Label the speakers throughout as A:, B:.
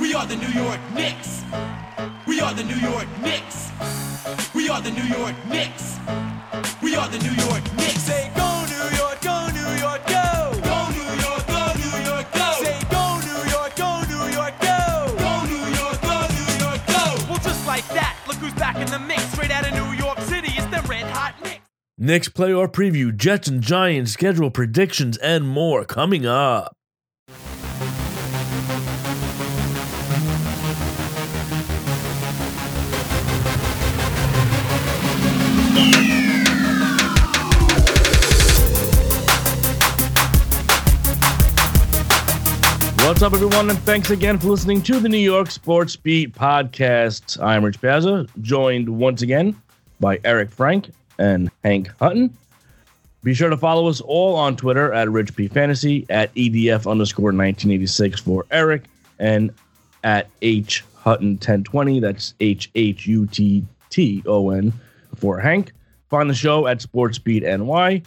A: We are the New York Knicks. We are the New York Knicks. We are the New York Knicks. We are the New York Knicks. Say go New York, go New York, go. Go New York, go New York, go. Say go New York, go New York, go. Go New York, go New York, go.
B: Well, just like that, look who's back in the mix. Straight out of New York City, it's the Red Hot Knicks.
C: Knicks playoff preview, Jets and Giants schedule predictions, and more coming up. What's up, everyone, and thanks again for listening to the New York Sports Beat podcast. I'm Rich Piazza, joined once again by Eric Frank and Hank Hutton. Be sure to follow us all on Twitter at Rich P Fantasy, at EDF underscore 1986 for Eric, and at H Hutton 1020. That's H H U T T O N for Hank. Find the show at Sports Beat NY.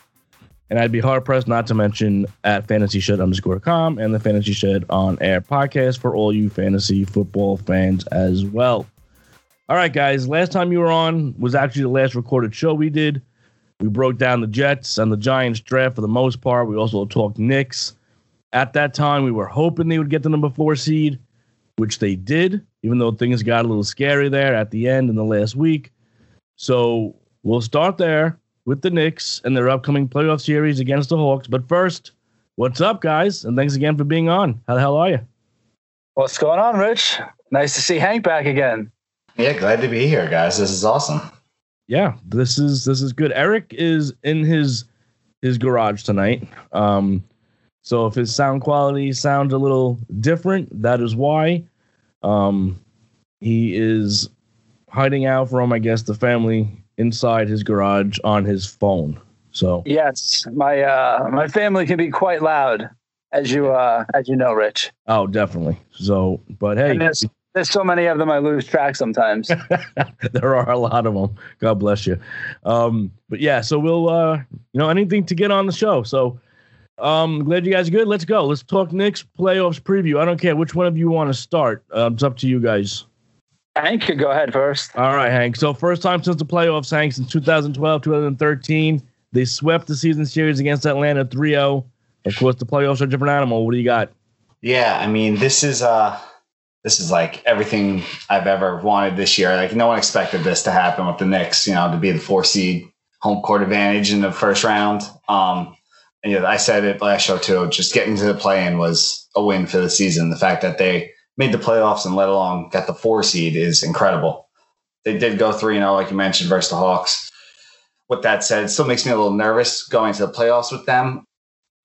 C: And I'd be hard pressed not to mention at fantasy shed underscore com and the fantasy shed on air podcast for all you fantasy football fans as well. All right, guys. Last time you were on was actually the last recorded show we did. We broke down the Jets and the Giants draft for the most part. We also talked Knicks. At that time, we were hoping they would get the number four seed, which they did, even though things got a little scary there at the end in the last week. So we'll start there with the Knicks and their upcoming playoff series against the Hawks. But first, what's up, guys? And thanks again for being on. How the hell are you?
D: What's going on, Rich? Nice to see Hank back again.
E: Yeah, glad to be here, guys. This is awesome.
C: Yeah, this is this is good. Eric is in his his garage tonight. Um, so if his sound quality sounds a little different, that is why. Um, he is hiding out from, I guess, the family inside his garage on his phone. So
D: Yes, my uh, my family can be quite loud, as you uh, as you know, Rich.
C: oh, definitely. So, but hey,
D: there's there's so many of them, I lose track sometimes.
C: there are a lot of them. God bless you. Um, but yeah, so we'll uh, you know anything to get on the show. So um, glad you guys are good. Let's go. Let's talk Knicks playoffs preview. I don't care which one of you want to start. Uh, it's up to you guys.
D: Hank could go ahead first.
C: All right, Hank. So first time since the playoffs, Hank, since 2012, 2013, they swept the season series against Atlanta 3-0. Of course, the playoffs are a different animal. What do you got?
E: Yeah, I mean, this is uh this is like everything I've ever wanted this year. Like no one expected this to happen with the Knicks, you know, to be the four seed home court advantage in the first round. Um and yeah, I said it last show too. Just getting to the play in was a win for the season. The fact that they made the playoffs and let alone got the four seed is incredible. They did go three and zero, like you mentioned, versus the Hawks. With that said, it still makes me a little nervous going to the playoffs with them.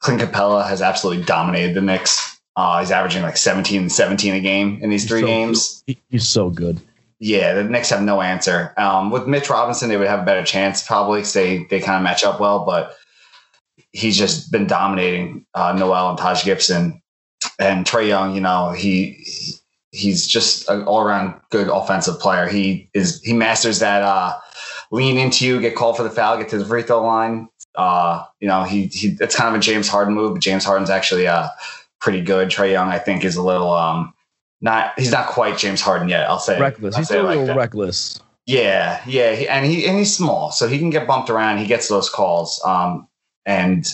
E: Clint Capela has absolutely dominated the Knicks. Uh, he's averaging like 17 and 17 a game in these
C: He's
E: three
C: so
E: games.
C: He's so good.
E: Yeah, the Knicks have no answer. Um, with Mitch Robinson, they would have a better chance probably. 'cause They they kind of match up well, but he's just been dominating uh, Noel and Taj Gibson and Trae Young. You know, he he's just an all around good offensive player. He is he masters that uh, lean into you, get called for the foul, get to the free throw line. Uh, you know, he he it's kind of a James Harden move, but James Harden's actually uh, pretty good. Trae Young, I think, is a little um not he's not quite James Harden yet. I'll say
C: Reckless.
E: I'll
C: He's
E: say
C: still a little
E: that.
C: reckless.
E: Yeah, yeah, he, and he and he's small, so he can get bumped around. He gets those calls, um, and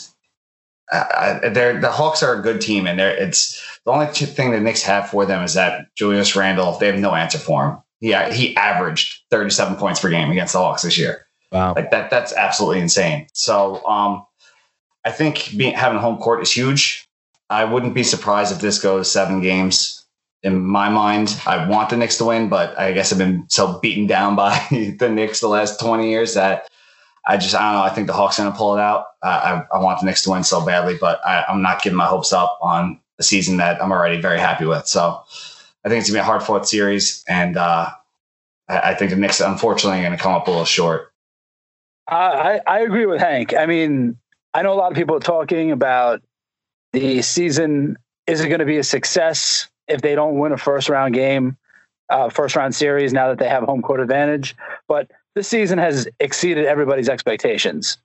E: uh, they're the Hawks are a good team, and they're it's the only thing the Knicks have for them is that Julius Randle. They have no answer for him. Yeah, he averaged thirty seven points per game against the Hawks this year.
C: Wow.
E: Like that, that's absolutely insane. So, um, I think being having home court is huge. I wouldn't be surprised if this goes seven games. In my mind, I want the Knicks to win, but I guess I've been so beaten down by the Knicks the last 20 years that I just, I don't know. I think the Hawks are going to pull it out. Uh, I, I want the Knicks to win so badly, but I, I'm not giving my hopes up on a season that I'm already very happy with. So I think it's going to be a hard fought series. And uh, I, I think the Knicks, unfortunately, are going to come up a little short.
D: I, I agree with Hank. I mean, I know a lot of people are talking about the season. Is it going to be a success if they don't win a first round game, uh, first round series? Now that they have home court advantage, but this season has exceeded everybody's expectations.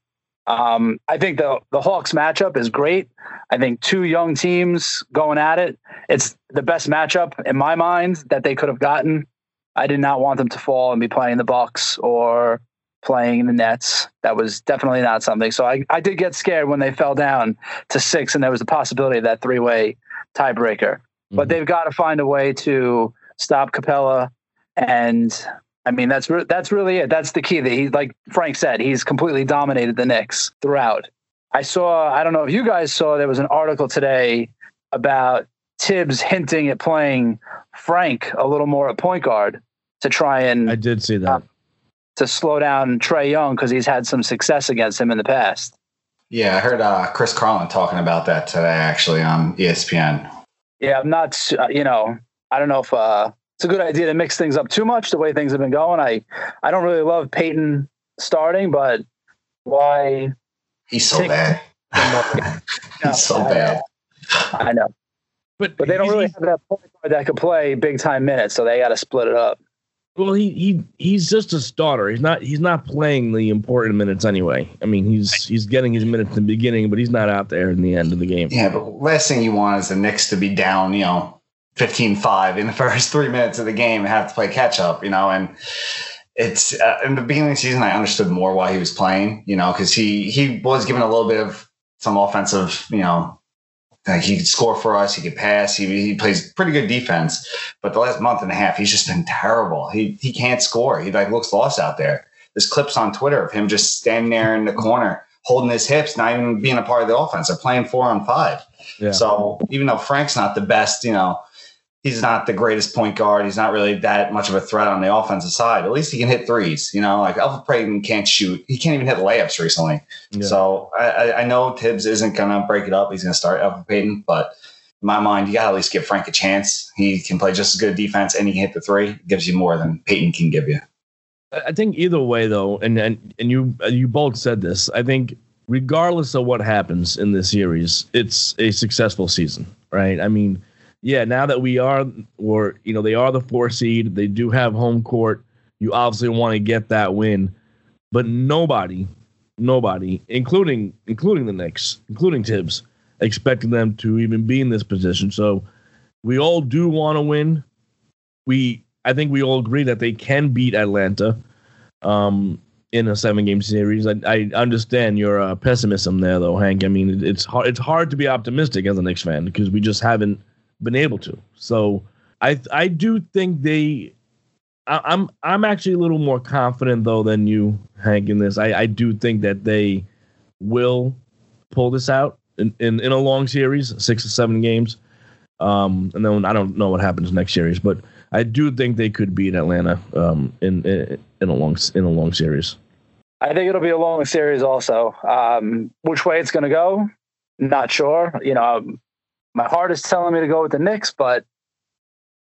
D: Um, I think the the Hawks matchup is great. I think two young teams going at it. It's the best matchup in my mind that they could have gotten. I did not want them to fall and be playing the Bucks or playing the Nets. That was definitely not something. So I, I did get scared when they fell down to six and there was a possibility of that three way tiebreaker. Mm-hmm. But they've got to find a way to stop Capela and I mean, that's re- that's really it. That's the key. That he, like Frank said, he's completely dominated the Knicks throughout. I saw. I don't know if you guys saw. There was an article today about Thibs hinting at playing Frank a little more at point guard to try and.
C: I did see that. Uh,
D: to slow down Trae Young because he's had some success against him in the past.
E: Yeah, I heard uh, Chris Carlin talking about that today, actually on ESPN.
D: Yeah, I'm not. Uh, you know, I don't know if uh, it's a good idea to mix things up too much the way things have been going. I I don't really love Peyton starting, but why?
E: He's so bad. he's so bad.
D: I know, but but they don't really have that point guard that could play big time minutes, so they got to split it up.
C: Well, he he he's just a starter. He's not he's not playing the important minutes anyway. I mean, he's he's getting his minutes in the beginning, but he's not out there in the end of the game.
E: Yeah, but last thing you want is the Knicks to be down, you know, 15-5 in the first three minutes of the game and have to play catch up, you know, and it's uh, in the beginning of the season, I understood more why he was playing, you know, because he he was given a little bit of some offensive, you know, like he could score for us, he could pass, he he plays pretty good defense. But the last month and a half, he's just been terrible. He he can't score. He like looks lost out there. There's clips on Twitter of him just standing there in the corner, holding his hips, not even being a part of the offense. They're playing four on five. Yeah. So even though Frank's not the best, you know, he's not the greatest point guard. He's not really that much of a threat on the offensive side. At least he can hit threes. You know, like Elfrid Payton can't shoot. He can't even hit layups recently. Yeah. So I, I, know Thibs isn't going to break it up. He's going to start Elfrid Payton, but in my mind, you got to at least give Frank a chance. He can play just as good defense and he can hit the three. It gives you more than Payton can give you.
C: I think either way, though, and and and you uh, you both said this. I think regardless of what happens in this series, it's a successful season, right? I mean yeah, now that we are, or you know, they are the four seed, they do have home court. You obviously want to get that win, but nobody, nobody, including including the Knicks, including Thibs, expected them to even be in this position. So we all do want to win. We, I think, we all agree that they can beat Atlanta um, in a seven-game series. I, I understand your uh, pessimism there, though, Hank. I mean, it's hard. It's hard to be optimistic as a Knicks fan because we just haven't been able to. So I I do think they. I, I'm I'm actually a little more confident though than you, Hank, in this. I, I do think that they will pull this out in, in, in a long series, six or seven games. Um, and then I don't know what happens next series, but I do think they could beat Atlanta um, in, in in a long in a long series.
D: I think it'll be a long series also. Um, which way it's going to go, not sure. You know, my heart is telling me to go with the Knicks, but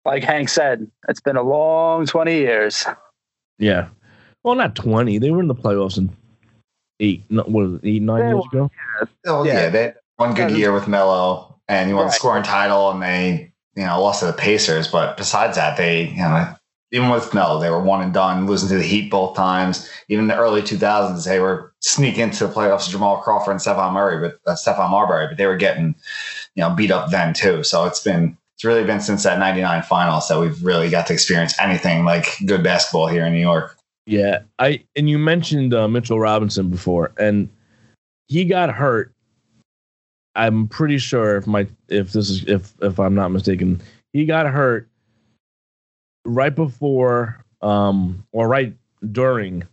D: like Hank said, it's been a long 20 years.
C: Yeah. Well, not 20. They were in the playoffs in eight, what was it, eight, nine they years ago?
E: Yeah. Oh, yeah. yeah. They had one good year with Melo and he won right. the scoring title and they, you know, lost to the Pacers. But besides that, they, you know, even with Melo, they were one and done, losing to the Heat both times. Even in the early 2000s, they were sneaking into the playoffs Jamal Crawford and Stephon Murray, but uh, Stephon Marbury, but they were getting you know beat up then too. So it's been it's really been since that 99 finals that we've really got to experience anything like good basketball here in New York.
C: Yeah, I and you mentioned uh, Mitchell Robinson before, and he got hurt. I'm pretty sure if my if this is if if I'm not mistaken, he got hurt right before um or right during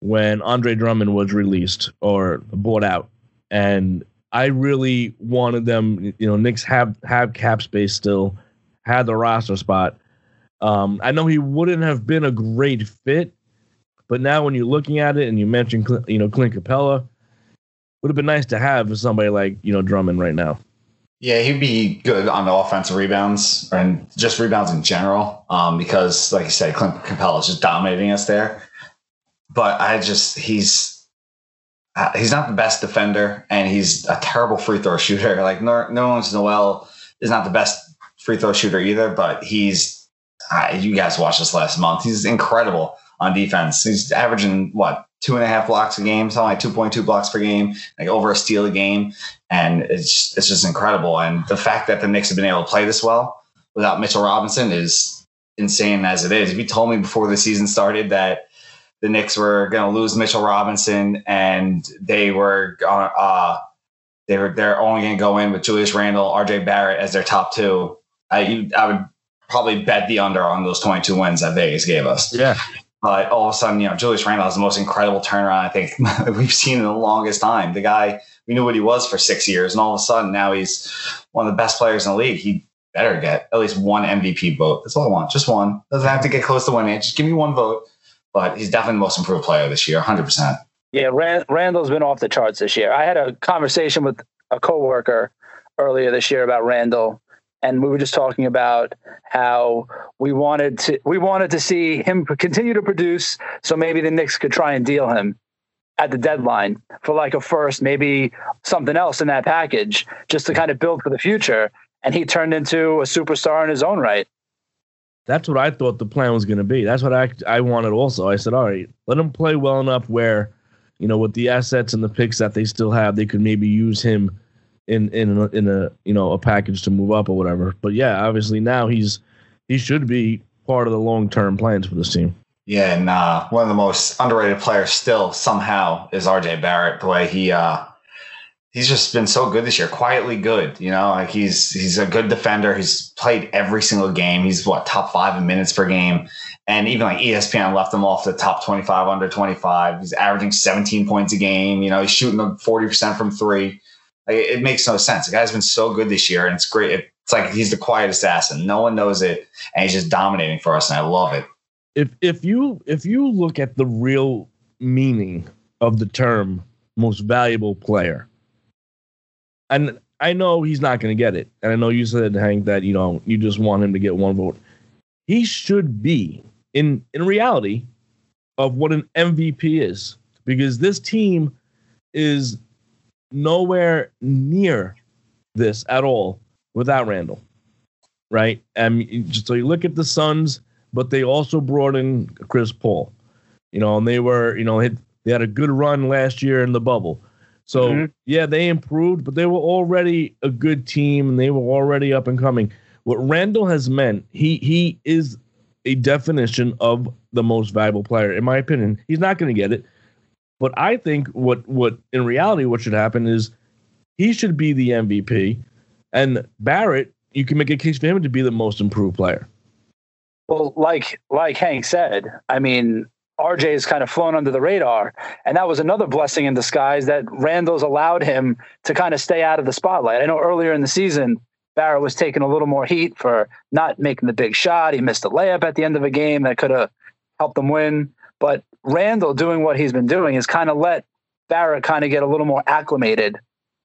C: when Andre Drummond was released or bought out, and I really wanted them. You know, Knicks have have cap space still, had the roster spot. Um, I know he wouldn't have been a great fit, but now when you're looking at it and you mentioned you know Clint Capela, would have been nice to have somebody like you know Drummond right now.
E: Yeah, he'd be good on the offensive rebounds and just rebounds in general. Um, because like you said, Clint Capela is just dominating us there. But I just he's he's not the best defender, and he's a terrible free throw shooter. Like Nerlens Noel is not the best free throw shooter either, but he's uh, you guys watched this last month. He's incredible on defense. He's averaging what two and a half blocks a game, something like two point two blocks per game, like over a steal a game, and it's it's just incredible. And the fact that the Knicks have been able to play this well without Mitchell Robinson is insane as it is. If you told me before the season started that the Knicks were going to lose Mitchell Robinson and they were uh, they were they're only going to go in with Julius Randle, RJ Barrett as their top two, I you, I would probably bet the under on those 22 wins that Vegas gave us.
C: Yeah.
E: But all of a sudden, you know, Julius Randle has the most incredible turnaround I think we've seen in the longest time. The guy, we knew what he was for six years, and all of a sudden now he's one of the best players in the league. He better get at least one MVP vote. That's all I want. Just one. Doesn't have to get close to winning. Just give me one vote. But he's definitely the most improved player this year, 100%.
D: Yeah, Rand- Randle's been off the charts this year. I had a conversation with a coworker earlier this year about Randle, and we were just talking about how we wanted to we wanted to see him continue to produce, so maybe the Knicks could try and deal him at the deadline for like a first, maybe something else in that package, just to kind of build for the future. And he turned into a superstar in his own right.
C: That's what I thought the plan was going to be. That's what I I wanted also. I said, all right, let him play well enough where, you know, with the assets and the picks that they still have, they could maybe use him in in in a you know a package to move up or whatever. But yeah, obviously now he's he should be part of the long term plans for this team.
E: Yeah, and uh, one of the most underrated players still somehow is RJ Barrett. The way he uh, he's just been so good this year, quietly good. You know, like he's he's a good defender. He's played every single game. He's what top five in minutes per game, and even like ESPN left him off the top twenty five under twenty five. He's averaging seventeen points a game. You know, he's shooting forty percent from three. Like, it makes no sense. The guy's been so good this year, and it's great. It's like he's the quiet assassin. No one knows it, and he's just dominating for us, and I love it.
C: If if you if you look at the real meaning of the term most valuable player, and I know he's not going to get it, and I know you said Hank that you know you just want him to get one vote. He should be in in reality of what an MVP is because this team is nowhere near this at all without Randle, right? And so you look at the Suns, but they also brought in Chris Paul, you know, and they were, you know, they had a good run last year in the bubble. So mm-hmm. yeah, they improved, but they were already a good team and they were already up and coming. What Randle has meant, he he is a definition of the most valuable player, in my opinion. He's not going to get it but I think what what in reality what should happen is he should be the MVP, and Barrett, you can make a case for him to be the most improved player.
D: Well, like like Hank said, I mean, RJ has kind of flown under the radar, and that was another blessing in disguise that Randle's allowed him to kind of stay out of the spotlight. I know earlier in the season, Barrett was taking a little more heat for not making the big shot. He missed a layup at the end of a game that could have helped them win. But Randle doing what he's been doing has kind of let Barrett kind of get a little more acclimated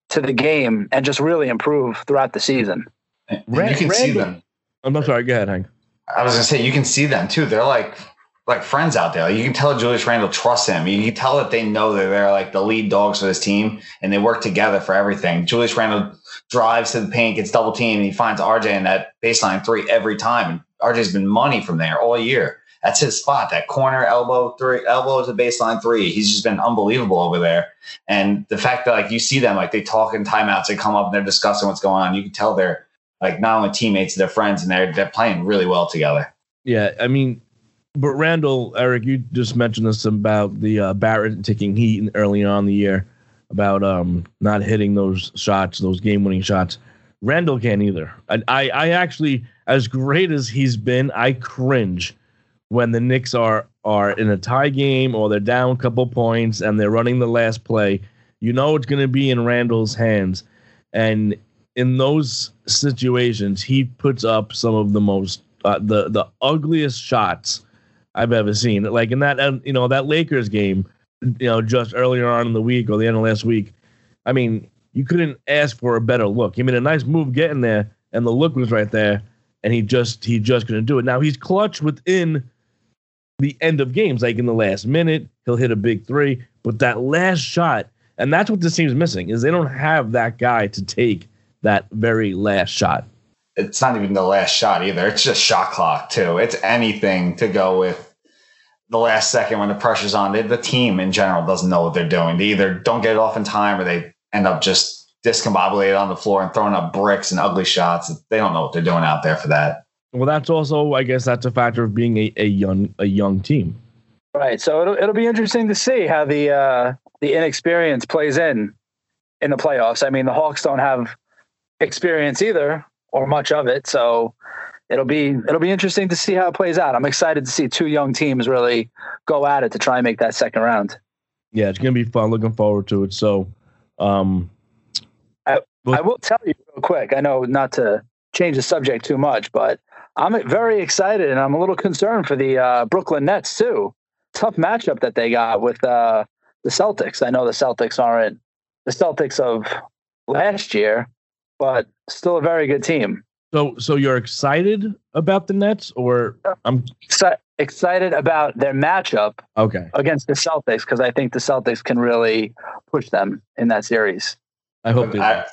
D: to the game and just really improve throughout the season.
E: And you can Randle, see them.
C: I'm not sorry. Go ahead, Hank.
E: I was gonna say you can see them too. They're like like friends out there. You can tell Julius Randle trusts him. You can tell that they know that they're like the lead dogs for this team and they work together for everything. Julius Randle drives to the paint, gets double teamed, and he finds RJ in that baseline three every time. And RJ's been money from there all year that's his spot. That corner elbow three, elbow is a baseline three. He's just been unbelievable over there. And the fact that like you see them, like they talk in timeouts, they come up and they're discussing what's going on. You can tell they're like not only teammates, they're friends, and they're they're playing really well together.
C: Yeah, I mean, but Randle, Eric, you just mentioned this about the uh, Barrett taking heat early on the year about um not hitting those shots, those game winning shots. Randle can't either. I, I I actually, as great as he's been, I cringe when the Knicks are are in a tie game or they're down a couple points and they're running the last play, you know it's going to be in Randle's hands. And in those situations, he puts up some of the most uh, the the ugliest shots I've ever seen. Like in that uh, you know that Lakers game, you know, just earlier on in the week or the end of last week. I mean, you couldn't ask for a better look. He made a nice move getting there, and the look was right there, and he just he just couldn't do it. Now he's clutch within the end of games, like in the last minute, he'll hit a big three. But that last shot, and that's what this team's missing, is they don't have that guy to take that very last shot.
E: It's not even the last shot either. It's just shot clock too. It's anything to go with the last second when the pressure's on. They, the team in general doesn't know what they're doing. They either don't get it off in time or they end up just discombobulated on the floor and throwing up bricks and ugly shots. They don't know what they're doing out there for that.
C: Well, that's also, I guess, that's a factor of being a, a young a young team.
D: Right. So it'll it'll be interesting to see how the uh, the inexperience plays in in the playoffs. I mean, the Hawks don't have experience either, or much of it. So it'll be it'll be interesting to see how it plays out. I'm excited to see two young teams really go at it to try and make that second round.
C: Yeah, it's gonna be fun. Looking forward to it. So, um,
D: I, I will tell you real quick. I know not to change the subject too much, but I'm very excited and I'm a little concerned for the uh, Brooklyn Nets too. Tough matchup that they got with uh, the Celtics. I know the Celtics aren't the Celtics of last year, but still a very good team.
C: So, so you're excited about the Nets, or uh, I'm
D: Exci- excited about their matchup
C: okay.
D: against the Celtics because I think the Celtics can really push them in that series.
C: I hope they.
E: I,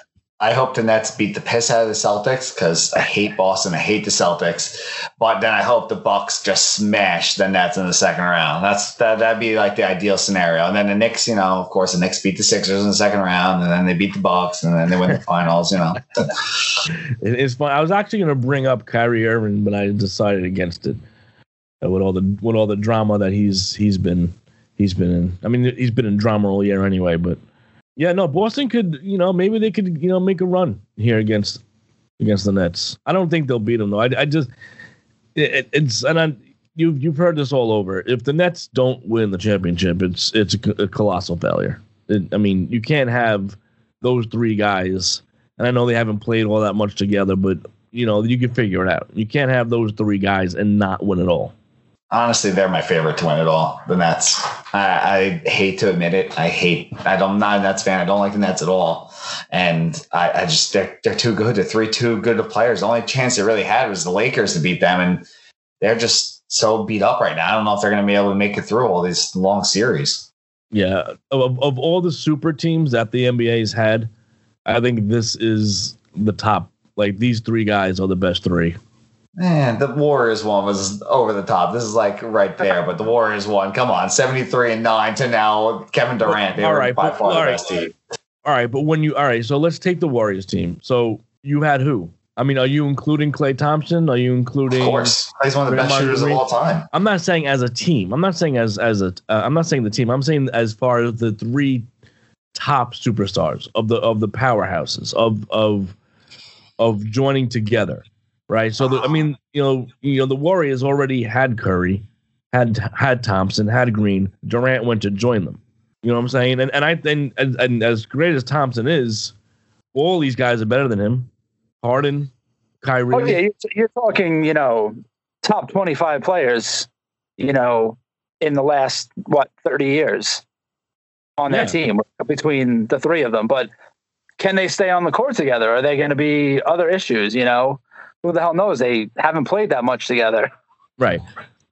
E: I hope the Nets beat the piss out of the Celtics because I hate Boston. I hate the Celtics. But then I hope the Bucks just smash the Nets in the second round. That's that that'd be like the ideal scenario. And then the Knicks, you know, of course, the Knicks beat the Sixers in the second round, and then they beat the Bucks, and then they win the finals. You know,
C: It- it's fun. I was actually going to bring up Kyrie Irving, but I decided against it. Uh, With all the with all the drama that he's he's been he's been in. I mean, he's been in drama all year anyway. But yeah, no, Boston could you know maybe they could you know make a run here against against the Nets. I don't think they'll beat them though. I, I just it, it- it's and I, you've you've heard this all over. If the Nets don't win the championship, it's it's a, a colossal failure. It, I mean, you can't have those three guys and I know they haven't played all that much together, but you know you can figure it out. You can't have those three guys and not win it all.
E: Honestly, they're my favorite to win it all. The Nets. I, I hate to admit it. I hate. I don't, I'm not a Nets fan. I don't like the Nets at all. And I, I just they're they're too good. They're three too good of players. The only chance they really had was the Lakers to beat them, and they're just so beat up right now. I don't know if they're going to be able to make it through all these long series.
C: Yeah, of of all the super teams that the NBA's had, I think this is the top. Like these three guys are the best three.
E: Man, the Warriors one was over the top. This is like right there, but the Warriors one, come on, 73 and 9 to now Kevin Durant. They
C: All
E: were
C: right,
E: by
C: but-
E: far the
C: all right.
E: best team.
C: All right, but when you all right, so let's take the Warriors team. So you had who? I mean, are you including Klay Thompson? Are you including?
E: Of course. He's one of the best shooters of all time.
C: I'm not saying as a team. I'm not saying as as a. Uh, I'm not saying the team. I'm saying as far as the three top superstars of the of the powerhouses of of of joining together, right? So the, I mean, you know, you know, the Warriors already had Curry, had had Thompson, had Green. Durant went to join them. You know what I'm saying? And and I and and, and as great as Thompson is, all these guys are better than him. Harden, Kyrie.
D: Oh yeah, you're, you're talking, you know, top 25 players, you know, in the last what 30 years on that team between the three of them. But can they stay on the court together? Are they going to be other issues? You know, who the hell knows? They haven't played that much together.
C: Right.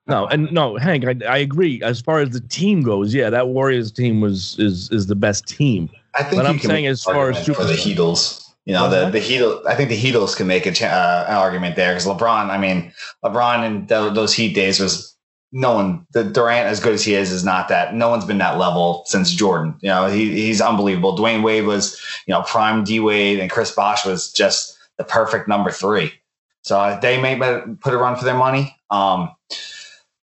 C: No, and no, Hank, I, I agree. As far as the team goes, yeah, that Warriors team was is is the best team.
E: I think
C: But I'm saying as far as
E: argument for the. Heatles. You know, the the Heatles. I think the Heatles can make a cha- uh, an argument there because LeBron. I mean, LeBron in tho- those Heat days was no one. The Durant, as good as he is, is not that. No one's been that level since Jordan. You know, he he's unbelievable. Dwyane Wade was, you know, prime D Wade, and Chris Bosh was just the perfect number three. So uh, they may put a run for their money. Um,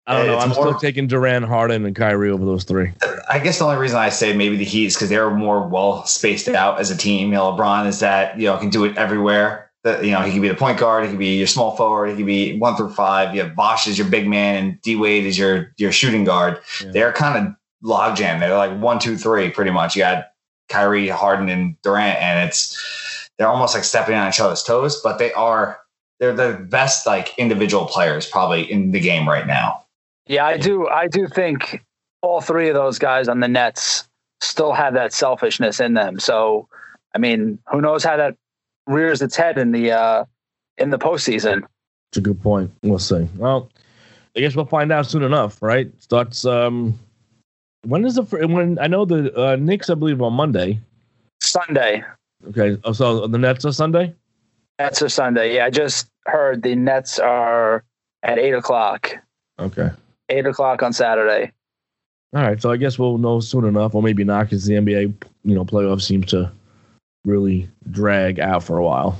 C: I don't know. I'm
E: more-
C: still taking Durant, Harden, and Kyrie over those three.
E: I guess the only reason I say maybe the Heat is because they're more well spaced out as a team. You know, LeBron is that you know can do it everywhere. That you know he can be the point guard, he can be your small forward, he can be one through five. You have Bosh as your big man, and D Wade is your your shooting guard.
C: Yeah.
E: They're kind of logjam. They're like one, two, three, pretty much. You got Kyrie, Harden, and Durant, and it's they're almost like stepping on each other's toes, but they are they're the best like individual players probably in the game right now.
D: Yeah, I do. I do think all three of those guys on the Nets still have that selfishness in them. So, I mean, who knows how that rears its head in the uh, in the postseason?
C: It's a good point. We'll see. Well, I guess we'll find out soon enough, right? Starts. Um, when is the fir- when? I know the uh, Knicks, I believe, on Monday.
D: Sunday.
C: Okay, oh, so the Nets are Sunday.
D: Nets are Sunday. Yeah, I just heard the Nets are at eight o'clock.
C: Okay.
D: eight o'clock on Saturday.
C: All right, so I guess we'll know soon enough, or maybe not, because the NBA, you know, playoff seems to really drag out for a while.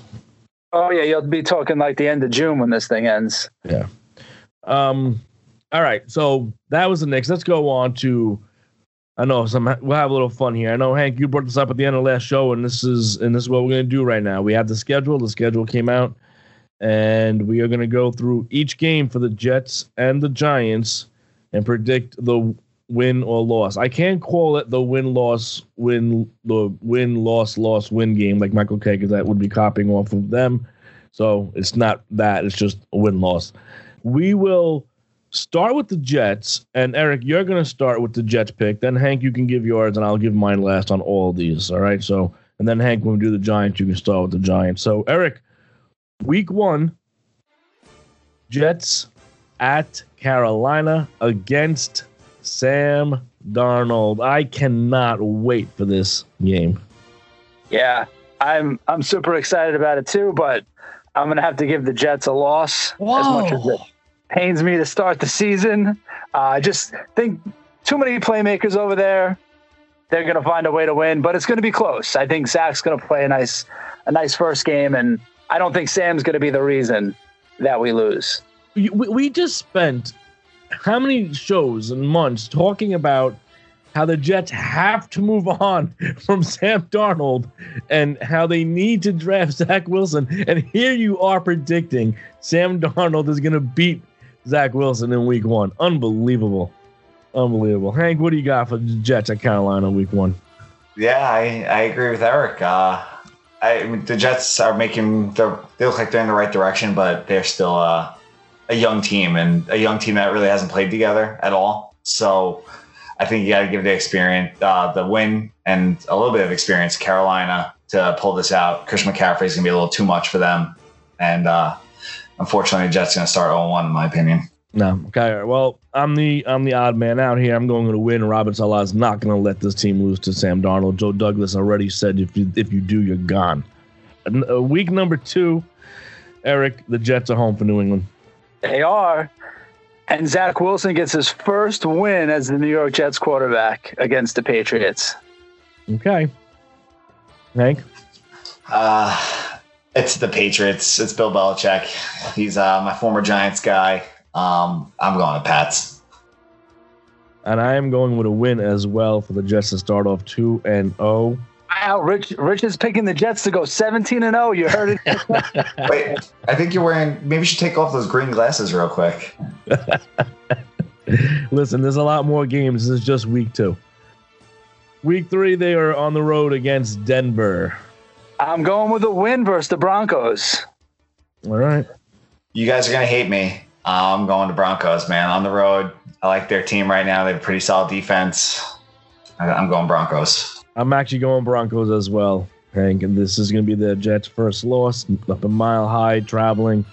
D: Oh yeah, you'll be talking like the end of June when this thing ends. Yeah.
C: Um, all right, so that was the Knicks. Let's go on to. I know some. We'll have a little fun here. I know Hank, you brought this up at the end of the last show, and this is and this is what we're gonna do right now. We have the schedule. The schedule came out, and we are gonna go through each game for the Jets and the Giants and predict the win or loss. I can't call it the win loss win the win loss loss win game like Michael Kay because that would be copying off of them. So it's not that. It's just a win loss. We will start with the Jets, and Eric, you're going to start with the Jets pick. Then Hank, you can give yours, and I'll give mine last on all of these. All right. So and then Hank, when we do the Giants, you can start with the Giants. So Eric, week one, Jets at Carolina against Sam Darnold. I cannot wait for this game.
D: Yeah, I'm I'm super excited about it too, but I'm gonna have to give the Jets a loss as much as it pains me to start the season. Uh, I just think too many playmakers over there. They're gonna find a way to win, but it's gonna be close. I think Zach's gonna play a nice a nice first game, and I don't think Sam's gonna be the reason that we lose.
C: we, we just spent how many shows and months talking about how the Jets have to move on from Sam Darnold and how they need to draft Zach Wilson. And here you are predicting Sam Darnold is going to beat Zach Wilson in week one. Unbelievable. Unbelievable. Hank, what do you got for the Jets at Carolina week one?
E: Yeah, I, I agree with Eric. Uh, I the Jets are making they look like they're in the right direction, but they're still uh, a young team and a young team that really hasn't played together at all. So I think you got to give the experience, uh, the win, and a little bit of experience, Carolina to pull this out. Chris McCaffrey is going to be a little too much for them, and uh, unfortunately, the Jets going to start 0-1 in my opinion.
C: No. Okay. Well, I'm the I'm the odd man out here. I'm going to win. Robert Saleh is not going to let this team lose to Sam Darnold. Joe Douglas already said if you if you do, you're gone. Uh, week number two, Eric, the Jets are home for New England.
D: They are. And Zach Wilson gets his first win as the New York Jets quarterback against the Patriots.
C: Okay. Hank.
E: Uh, it's the Patriots. It's Bill Belichick. He's uh, my former Giants guy. Um, I'm going to Pats.
C: And I am going with a win as well for the Jets to start off two and oh.
D: Wow, Rich Rich is picking the Jets to go 17 and 0. You heard it.
E: Wait, I think you're wearing. Maybe you should take off those green glasses real quick.
C: Listen, there's a lot more games. This is just week two. Week three, they are on the road against Denver.
D: I'm going with a win versus the Broncos.
C: All right.
E: You guys are gonna hate me. I'm going to Broncos, man. On the road, I like their team right now. They have a pretty solid defense. I- I'm going Broncos.
C: I'm actually going Broncos as well, Hank. And this is going to be the Jets' first loss up a mile high, traveling.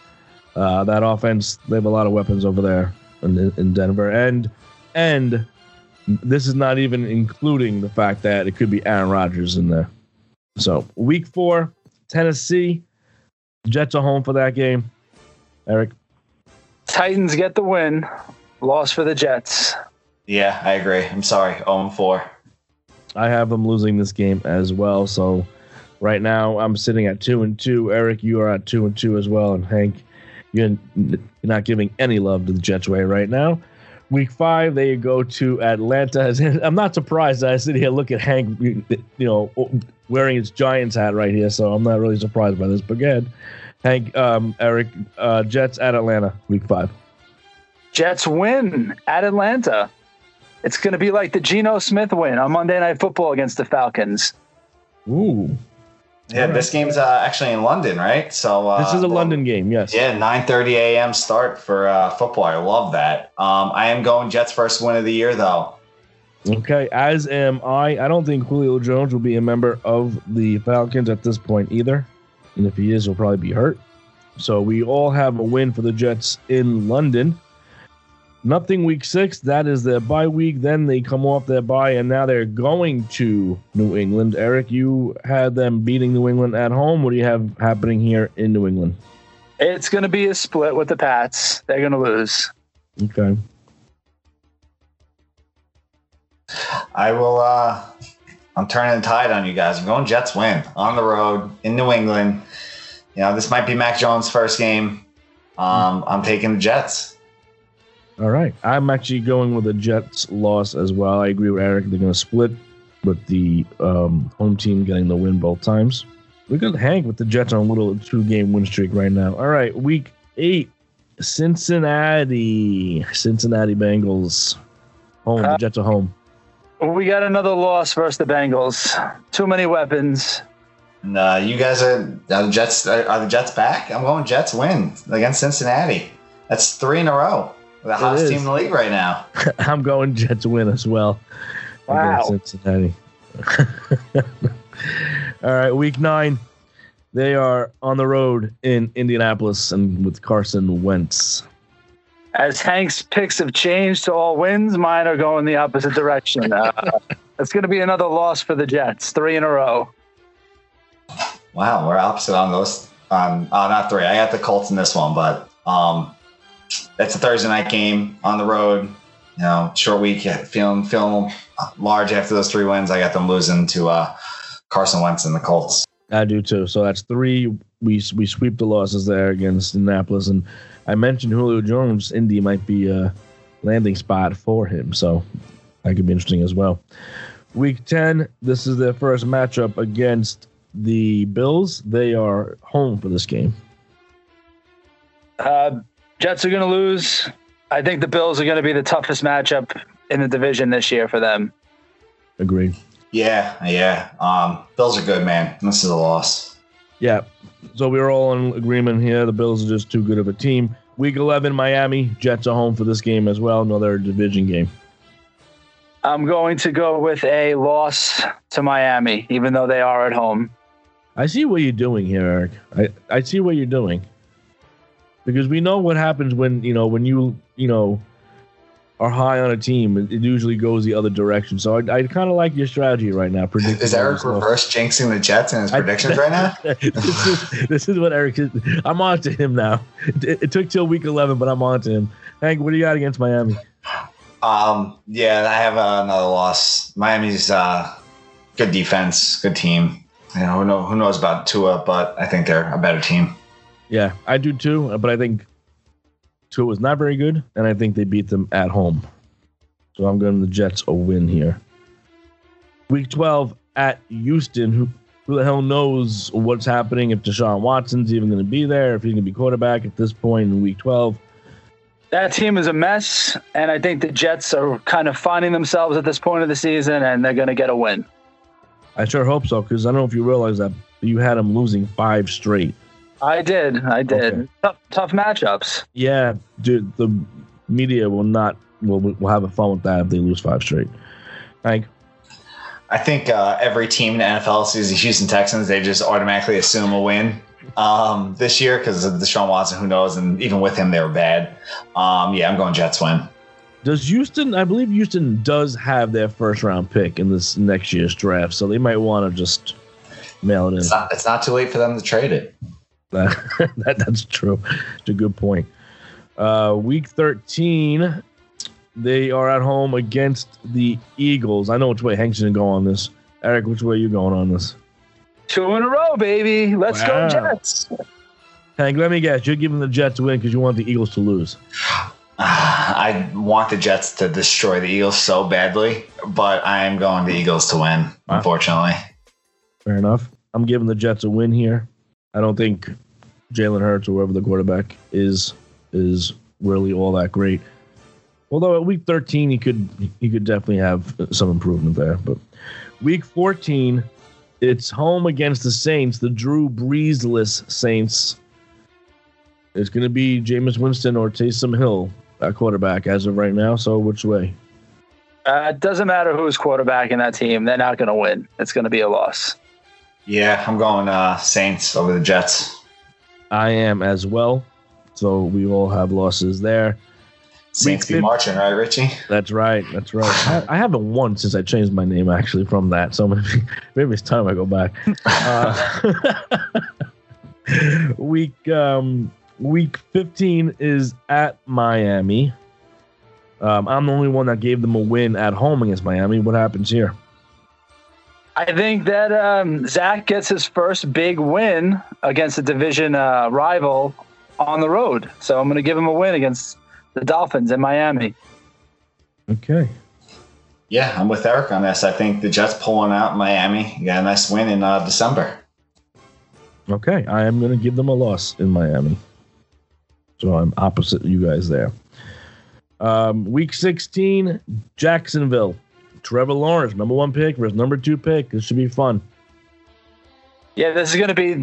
C: Uh, that offense, they have a lot of weapons over there in, in Denver. And and this is not even including the fact that it could be Aaron Rodgers in there. So, week four, Tennessee. Jets are home for that game. Eric.
D: Titans get the win. Loss for the Jets.
E: Yeah, I agree. I'm sorry. 0 4.
C: I have them losing this game as well. So right now I'm sitting at two and two. Eric, you are at two and two as well, and Hank, you're, you're not giving any love to the Jets way right now. Week five, they go to Atlanta. I'm not surprised. I sit here, look at Hank, you know, wearing his Giants hat right here. So I'm not really surprised by this. But ahead, Hank, um, Eric, uh, Jets at Atlanta, week five.
D: Jets win at Atlanta. It's going to be like the Geno Smith win on Monday Night Football against the Falcons.
C: Ooh,
E: Yeah, this game's uh, actually in London, right? So uh,
C: this is a London game. Yes.
E: Yeah, 9:30 a.m. start for uh, football. I love that. Um, I am going Jets first win of the year though.
C: Okay, as am I. I don't think Julio Jones will be a member of the Falcons at this point either. And if he is, he'll probably be hurt. So we all have a win for the Jets in London. Nothing week six. That is their bye week. Then they come off their bye, and now they're going to New England. Eric, you had them beating New England at home. What do you have happening here in New England?
D: It's going to be a split with the Pats. They're going to lose.
C: Okay.
E: I will. uh I'm turning the tide on you guys. I'm going Jets win on the road in New England. You know, this might be Mac Jones' first game. Um, I'm taking the Jets.
C: All right. I'm actually going with a Jets loss as well. I agree with Eric. They're going to split with the um, home team getting the win both times. We got Hank with the Jets on a little two game win streak right now. All right. Week eight, Cincinnati. Cincinnati Bengals. Home. The
D: Uh,
C: Jets are home.
D: We got another loss versus the Bengals. Too many weapons.
E: And uh, you guys are, are the Jets. Are, are the Jets back? I'm going Jets win against Cincinnati. That's three in a row. The hottest
C: is.
E: team in the league right now.
C: I'm going Jets win as well.
D: Wow.
C: Cincinnati. All right, week nine. They are on the road in Indianapolis and with Carson Wentz.
D: As Hank's picks have changed to all wins, mine are going the opposite direction. Uh, it's going to be another loss for the Jets, three in a row.
E: Wow, we're opposite on those. Um, uh, not three. I got the Colts in this one, but um, it's a Thursday night game on the road. You know, short week. yeah, Feeling feeling large after those three wins. I got them losing to uh, Carson Wentz and the Colts.
C: I do too. So that's three. We we sweep the losses there against Indianapolis, and I mentioned Julio Jones. Indy might be a landing spot for him, so that could be interesting as well. Week ten. This is their first matchup against the Bills. They are home for this game.
D: Uh, Jets are going to lose. I think the Bills are going to be the toughest matchup in the division this year for them.
C: Agreed.
E: Yeah, yeah. Um, Bills are good, man. This is a loss.
C: Yeah. So we're all in agreement here. The Bills are just too good of a team. Week 11, Miami. Jets are home for this game as well. Another division game.
D: I'm going to go with a loss to Miami, even though they are at home.
C: I see what you're doing here, Eric. I, I see what you're doing. Because we know what happens when, you know, when you, you know, are high on a team, it, usually goes the other direction. So I, I kind of like your strategy right now. Predicting
E: Is Eric reverse jinxing the Jets in his
C: I-
E: predictions right now?
C: this, is, this is what Eric is. I'm on to him now. It, it took till week 11, but I'm on to him. Hank, what do you got against Miami?
E: Um, yeah, I have uh, another loss. Miami's uh, good defense, good team. You know, who, know, who knows about Tua, but I think they're a better team.
C: Yeah, I do too, uh, but I think Tua was not very good, and I think they beat them at home. So I'm going the Jets a win here. Week 12 at Houston. Who, who the hell knows what's happening if Deshaun Watson's even going to be there, if he's going to be quarterback at this point in week 12.
D: That team is a mess, and I think the Jets are kind of finding themselves at this point of the season, and they're going to get a win.
C: I sure hope so, because I don't know if you realize that you had them losing five straight.
D: I did. I did.
C: Okay.
D: Tough, tough matchups.
C: Yeah, dude, the media will not will will have a fun with that if they lose five straight. Hank,
E: I think uh, every team in the NFL sees the Houston Texans. They just automatically assume a win um, this year because of Deshaun Watson. Who knows? And even with him, they were bad. Um, yeah, I'm going Jets win.
C: Does Houston? I believe Houston does have their first round pick in this next year's draft, so they might want to just mail it in.
E: It's not, it's not too late for them to trade it.
C: That, that that's true. It's a good point. Uh, week thirteen, they are at home against the Eagles. I know which way Hank's gonna go on this. Eric, which way are you going on this?
D: Two in a row, baby. Let's
C: Wow.
D: go, Jets.
C: Hank, let me guess. You're giving the Jets a win because you want the Eagles to lose.
E: I want the Jets to destroy the Eagles so badly, but I am going the Eagles to win.
C: Wow.
E: Unfortunately,
C: Fair enough. I'm giving the Jets a win here. I don't think Jalen Hurts or whoever the quarterback is is really all that great. Although at week 13 he could he could definitely have some improvement there. But week 14, it's home against the Saints, the Drew Breesless Saints. It's going to be Jameis Winston or Taysom Hill at quarterback as of right now. So which way?
D: Uh, it doesn't matter who's quarterback in that team. They're not going to win. It's going to be a loss.
E: Yeah, I'm going uh, Saints over the Jets.
C: I am as well. So we all have losses there.
E: Saints be marching, right, Richie?
C: That's right. That's right. I, I haven't won since I changed my name actually from that. So maybe, maybe it's time I go back. Uh, week um, week 15 is at Miami. Um, I'm the only one that gave them a win at home against Miami. What happens here?
D: I think that um, Zach gets his first big win against a division uh, rival on the road. So I'm going to give him a win against the Dolphins in Miami.
C: Okay.
E: Yeah, I'm with Eric on this. I think the Jets pulling out Miami. You got a nice win in uh, December.
C: Okay. I am going to give them a loss in Miami. So I'm opposite you guys there. Um, week 16, Jacksonville. Trevor Lawrence, number one pick versus number two pick. This should be fun.
D: Yeah, this is going to be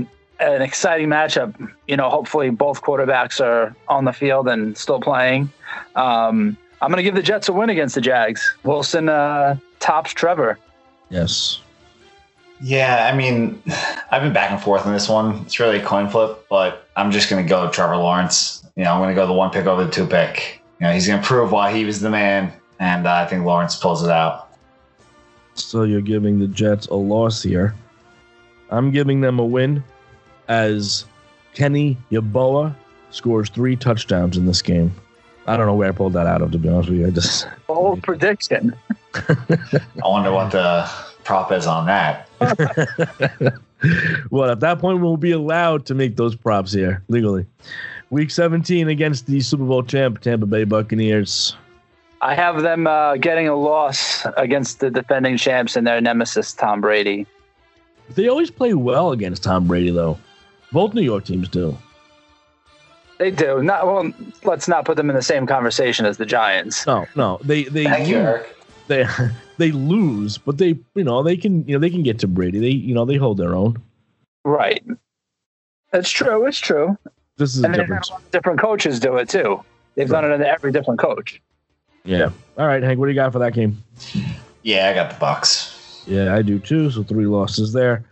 D: an exciting matchup. You know, hopefully both quarterbacks are on the field and still playing. Um, I'm going to give the Jets a win against the Jags. Wilson uh, tops Trevor.
C: Yes.
E: Yeah, I mean, I've been back and forth on this one. It's really a coin flip, but I'm just going to go Trevor Lawrence. You know, I'm going to go the one pick over the two pick. You know, he's going to prove why he was the man, and uh, I think Lawrence pulls it out.
C: So you're giving the Jets a loss here. I'm giving them a win as Kenny Yeboah scores three touchdowns in this game. I don't know where I pulled that out of, to be honest with you. I just
D: Bold prediction.
E: I wonder what the prop is on that.
C: well, at that point, we'll be allowed to make those props here legally. Week 17 against the Super Bowl champ Tampa Bay Buccaneers.
D: I have them uh, getting a loss against the defending champs and their nemesis, Tom Brady.
C: They always play well against Tom Brady, though. Both New York teams do.
D: They do. Not well. Let's not put them in the same conversation as the Giants.
C: No, no, they they
E: Thank you,
C: lose,
E: Eric.
C: they they lose, but they you know they can you know they can get to Brady. They you know they hold their own.
D: Right. That's true. It's true.
C: This is a
D: And they've had
C: difference.
D: a lot different coaches do it too. They've done it under every different coach.
C: Yeah. All right, Hank, what do you got for that game?
E: Yeah, I got the Bucks.
C: Yeah, I do too. So three losses there.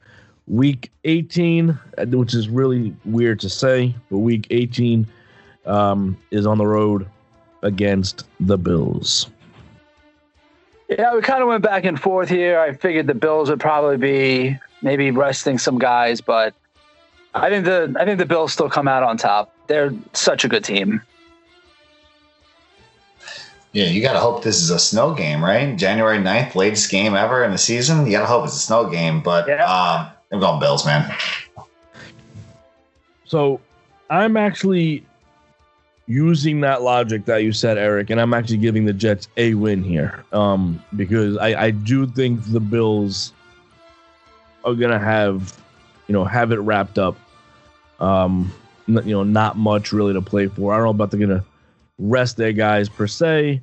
C: Week 18, uh, which is really weird to say, but week 18 um, is on the road against the Bills.
D: Yeah, we kind of went back and forth here. I figured the Bills would probably be maybe resting some guys, but I think the I think the Bills still come out on top. They're such a good team.
E: Yeah, you got to hope this is a snow game, right? January 9th, latest game ever in the season. You got to hope it's a snow game, but
D: Yeah.
E: um, I'm going Bills, man.
C: So I'm actually using that logic that you said, Eric, and I'm actually giving the Jets a win here um, because I, I do think the Bills are gonna have, you know, have it wrapped up. Um, you know, not much really to play for. I don't know about they're gonna rest their guys per se,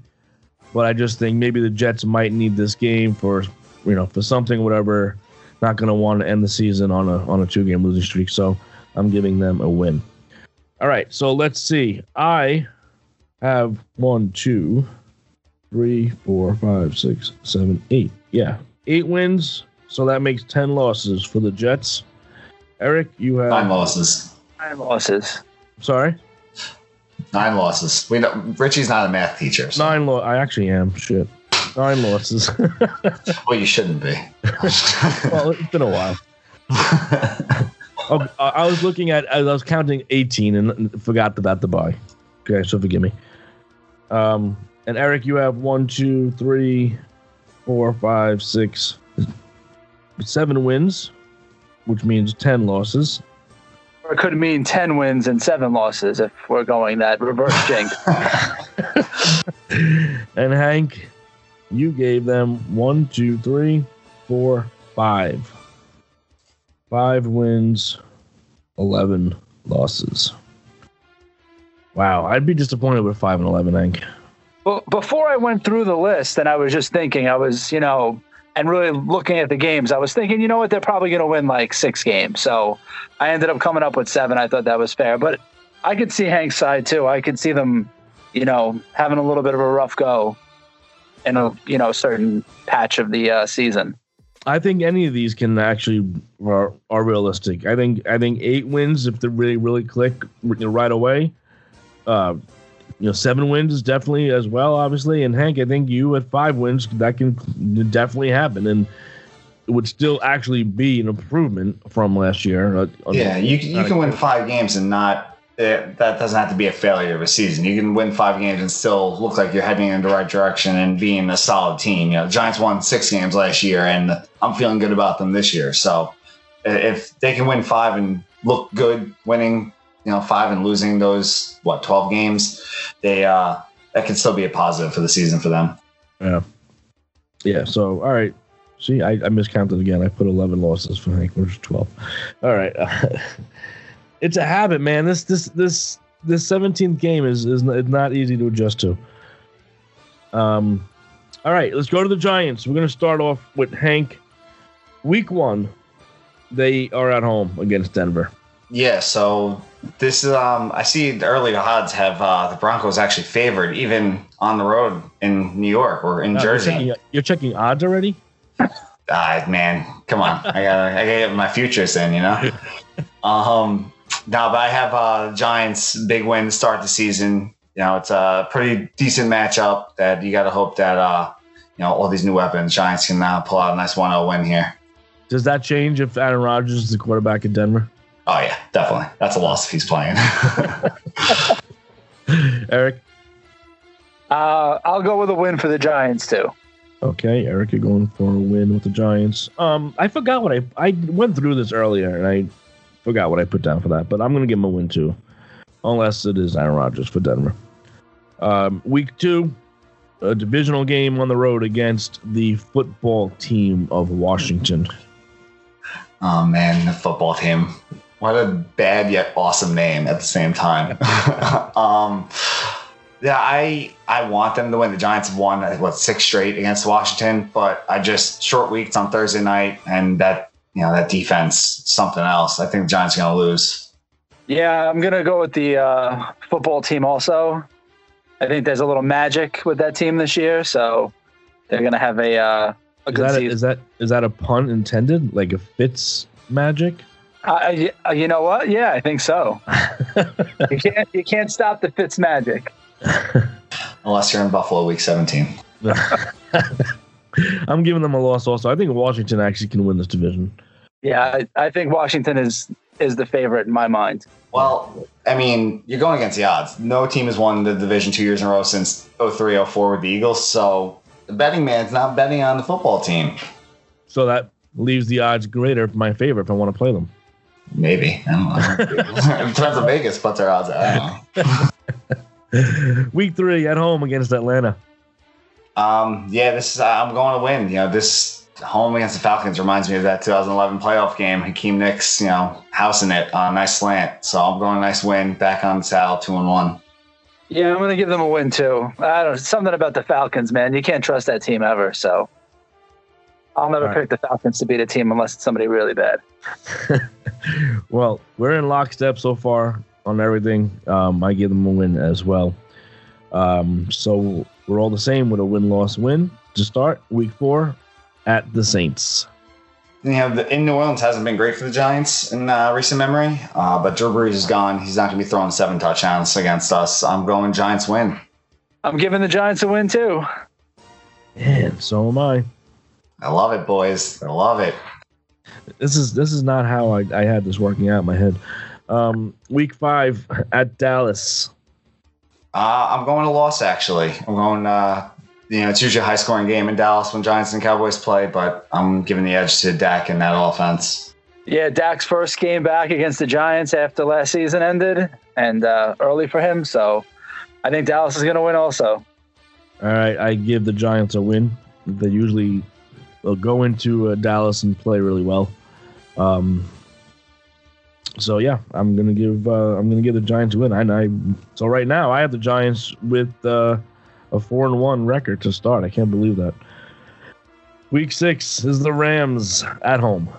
C: but I just think maybe the Jets might need this game for, you know, for something, whatever. Not gonna want to end the season on a on a two game losing streak, so I'm giving them a win. All right, so let's see. I have one, two, three, four, five, six, seven, eight. Yeah, eight wins. So that makes ten losses for the Jets. Eric, you have
E: Nine losses.
D: Nine losses.
C: sorry
E: Nine losses. We don't, Richie's not a math teacher. So.
C: nine. Lo- I actually am. Shit, nine losses.
E: Well, you shouldn't be.
C: well, it's been a while. Oh, I I was looking at. I was counting eighteen and forgot about the buy. Okay, so forgive me. Um, and Eric, you have one, two, three, four, five, six, seven wins, which means ten losses.
D: Or it could mean ten wins and seven losses if we're going that reverse jinx.
C: And Hank, you gave them one, two, three, four, five. Five wins, 11 losses. Wow, I'd be disappointed with 5 and 11, Hank.
D: Well, before I went through the list, and I was just thinking, I was, you know, and really looking at the games, I was thinking, you know what, they're probably going to win like six games. So I ended up coming up with seven. I thought that was fair, but I could see Hank's side too. I could see them, you know, having a little bit of a rough go in a, you know, certain patch of the uh, season.
C: I think any of these can actually are, are realistic. I think I think eight wins if they really really click right away. Uh, you know, seven wins is definitely as well, obviously. And Hank, I think you at five wins that can definitely happen, and it would still actually be an improvement from last year. Uh,
E: yeah, you, you can win five games and not it, that doesn't have to be a failure of a season. You can win five games and still look like you're heading in the right direction and being a solid team. You know, Giants won six games last year, and I'm feeling good about them this year. So if they can win five and look good, winning you know five and losing those what 12 games, they uh that can still be a positive for the season for them.
C: Yeah. Yeah. So, all right. See, I, I miscounted again. I put 11 losses for Hank, which is 12. All right. it's a habit, man. This this this this 17th game is is not easy to adjust to. Um, all right, let's go to the Giants. We're gonna start off with Hank. Week one, they are at home against Denver.
E: Yeah, so this is um I see the early odds have uh the Broncos actually favored even on the road in New York or in
C: Uh, you're,
E: Jersey.
C: checking, you're checking odds already.
E: Ah, man, come on. I gotta, I gotta get my futures in, you know? um, now, but I have uh, Giants big win to start the season. You know, it's a pretty decent matchup that you got to hope that, uh, you know, all these new weapons, Giants can uh, pull out a nice 1 0 win here.
C: Does that change if Aaron Rodgers is the quarterback in Denver?
E: Oh, yeah, definitely. That's a loss if he's playing.
C: Eric.
D: Uh, I'll go with a win for the Giants too.
C: Okay, Eric, you're going for a win with the Giants. Um, I forgot what I I went through this earlier and I forgot what I put down for that, but I'm gonna give him a win too, unless it is Aaron Rodgers for Denver. Um, week two, a divisional game on the road against the football team of Washington.
E: oh, man, the football team. What a bad yet awesome name at the same time. um, yeah, I I want them to win. The Giants have won what six straight against Washington, but I just short weeks on Thursday night, and that you know that defense something else. I think the Giants are going to lose.
D: Yeah, I'm gonna go with the uh, football team also. I think there's a little magic with that team this year, so they're gonna have a uh, a
C: Is
D: good
C: that, a,
D: season.
C: is that is that a pun intended? Like a Fitz magic?
D: Uh, you know what? Yeah, I think so. you can't you can't stop the Fitz magic.
E: Unless you're in Buffalo Week 17.
C: I'm giving them a loss also. I think Washington actually can win this division.
D: Yeah, I, I think Washington is is the favorite in my mind.
E: Well, I mean, you're going against the odds. No team has won the division two years in a row since 03 04 with the Eagles. So the betting man's not betting on the football team.
C: So that leaves the odds greater for my favor if I want to play them.
E: Maybe. I don't know. it depends on Vegas, but their odds. I don't know.
C: Week three at home against Atlanta.
E: Um, yeah, this is, I'm going to win. You know, this home against the Falcons reminds me of that 2011 playoff game. Hakeem Nicks, you know, housing it on a nice slant. So I'm going a nice win back on the saddle, two and one.
D: Yeah, I'm gonna give them a win too. I don't something about the Falcons, man. You can't trust that team ever. So I'll never
C: All right.
D: pick the Falcons to beat a team unless it's somebody really bad.
C: Well, we're in lockstep so far on everything. Um, I give them a win as well. Um, so we're all the same with a win loss win to start week four at the Saints.
E: You know, the, in New Orleans hasn't been great for the Giants in uh, recent memory, uh, but Drew Brees is gone. He's not going to be throwing seven touchdowns against us. I'm going Giants win.
D: I'm giving the Giants a win too.
C: And so am I.
E: I love it, boys. I love it.
C: This is this is not how I, I had this working out in my head. Um, week five at Dallas.
E: Uh, I'm going to loss, actually. I'm going, uh, you know, it's usually a high scoring game in Dallas when Giants and Cowboys play, but I'm giving the edge to Dak in that offense.
D: Yeah, Dak's first game back against the Giants after last season ended, and uh, early for him. So I think Dallas is gonna win also.
C: All right, I give the Giants a win. They usually will go into uh, Dallas and play really well. Um, so yeah, I'm gonna give uh, I'm gonna give the Giants a win. I, I so right now I have the Giants with uh, a four and one record to start. I can't believe that. Week six is the Rams at home.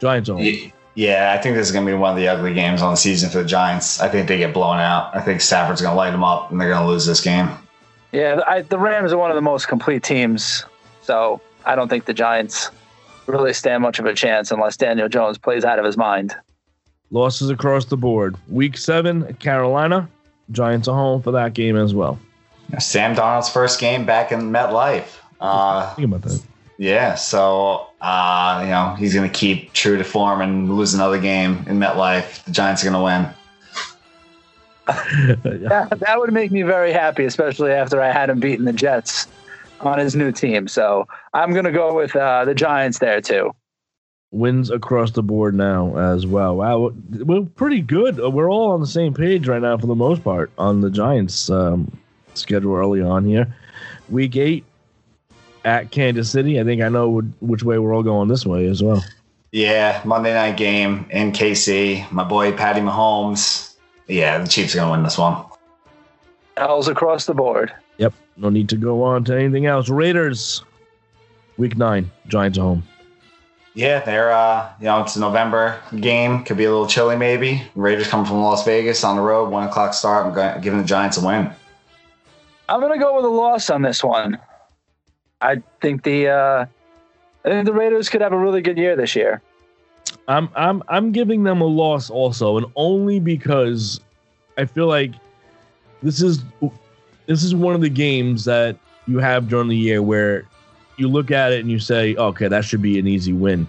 C: Giants home.
E: Yeah, I think this is going to be one of the ugly games on the season for the Giants. I think they get blown out. I think Stafford's going to light them up and they're going to lose this game.
D: Yeah, I, the Rams are one of the most complete teams, so I don't think the Giants really stand much of a chance unless Daniel Jones plays out of his mind.
C: Losses across the board. Week seven, Carolina. Giants are home for that game as well.
E: Sam Darnold's first game back in MetLife. Uh,
C: Think about that.
E: yeah, so uh, you know he's going to keep true to form and lose another game in MetLife. The Giants are going to win.
D: That, that would make me very happy, especially after I had him beating the Jets on his new team. So I'm going to go with uh, the Giants there too.
C: Wins across the board now as well. Wow, we're pretty good. We're all on the same page right now for the most part on the Giants um, schedule early on here. Week eight at Kansas City. I think I know which way we're all going this way as well.
E: Yeah, Monday night game in KC. My boy Patty Mahomes. Yeah, the Chiefs are gonna win this one.
D: L's across the board.
C: Yep. No need to go on to anything else. Raiders, week nine. Giants at home.
E: Yeah, they're uh, you know, it's a November game. Could be a little chilly, maybe. Raiders coming from Las Vegas on the road, one o'clock start. I'm going, giving the Giants a win.
D: I'm going to go with a loss on this one. I think the uh, I think the Raiders could have a really good year this year.
C: I'm I'm I'm giving them a loss also, and only because I feel like this is this is one of the games that you have during the year where you look at it and you say, okay, that should be an easy win,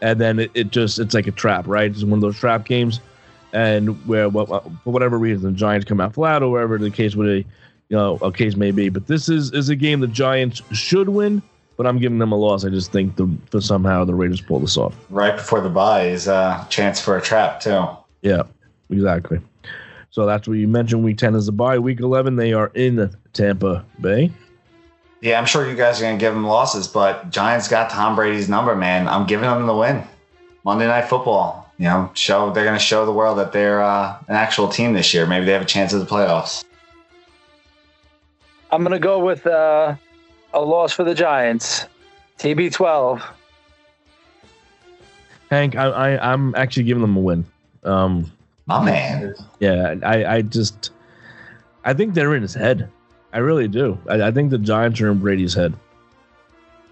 C: and then it, it just it's like a trap, right? It's one of those trap games, and where well, for whatever reason the Giants come out flat or whatever the case would be, you know, a case may be. But this is is a game the Giants should win but I'm giving them a loss. I just think the for somehow the Raiders pull this off.
E: Right before the bye is a chance for a trap too.
C: Yeah, exactly. So that's what you mentioned. Week ten is a bye. Week eleven they are in Tampa Bay.
E: Yeah, I'm sure you guys are gonna give them losses, but Giants got Tom Brady's number, man. I'm giving them the win. Monday Night Football. You know, show they're gonna show the world that they're uh, an actual team this year. Maybe they have a chance at the playoffs.
D: I'm gonna go with uh, a loss for the Giants. TB12.
C: Hank, I, I I'm actually giving them a win. Um,
E: My man.
C: Yeah, I I just I think they're in his head. I really do. I, I think the Giants are in Brady's head.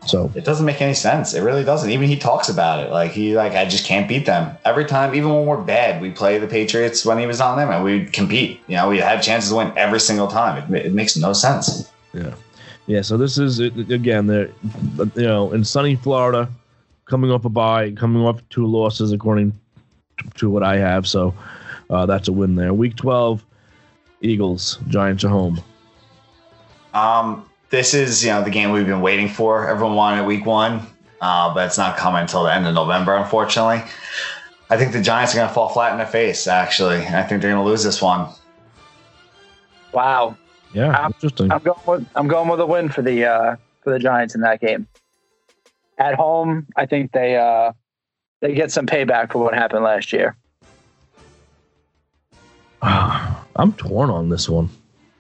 C: So
E: it doesn't make any sense. It really doesn't. Even he talks about it. Like he like I just can't beat them. Every time, even when we're bad, we play the Patriots when he was on them and we compete. You know, we had chances to win every single time. It, it makes no sense.
C: Yeah. Yeah, so this is again, the you know in sunny Florida, coming off a bye, coming off two losses according to what I have. So uh, that's a win there. Week twelve, Eagles, Giants are home.
E: Um, this is you know the game we've been waiting for. Everyone wanted week one, uh, but it's not coming until the end of November, unfortunately. I think the Giants are going to fall flat in their face. Actually, I think they're going to lose this one.
D: Wow,
C: yeah,
D: I'm,
C: interesting.
D: I'm going with I'm going with a win for the uh, for the Giants in that game. At home, I think they uh, they get some payback for what happened last year.
C: I'm torn on this one.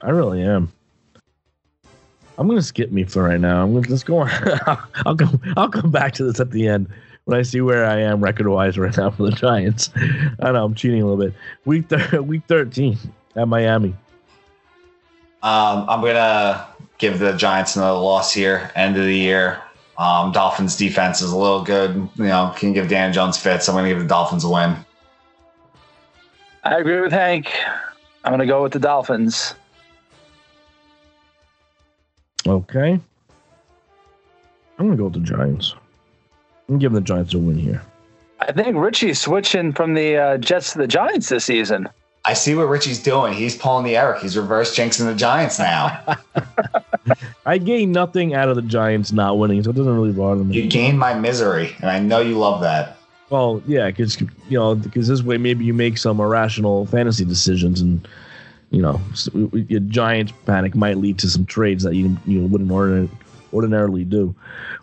C: I really am. I'm gonna skip me for right now. I'm gonna let's go on. I'll come. I'll come back to this at the end when I see where I am record wise right now for the Giants. I know I'm cheating a little bit. Week week 13 at Miami.
E: Um, I'm gonna give the Giants another loss here. End of the year. Um, Dolphins defense is a little good. You know, can give Dan Jones fits. I'm gonna give the Dolphins a win.
D: I agree with Hank. I'm gonna go with the Dolphins.
C: Okay. I'm gonna go with the Giants. I'm giving the Giants a win here.
D: I think Richie's switching from the uh, Jets to the Giants this season.
E: I see what Richie's doing. He's pulling the Eric. He's reverse jinxing the Giants now.
C: I gain nothing out of the Giants not winning, so it doesn't really bother me.
E: You gain my misery, and I know you love that.
C: Well, yeah, because you know, because this way maybe you make some irrational fantasy decisions, and you know, your giant panic might lead to some trades that you you wouldn't ordinarily, ordinarily do.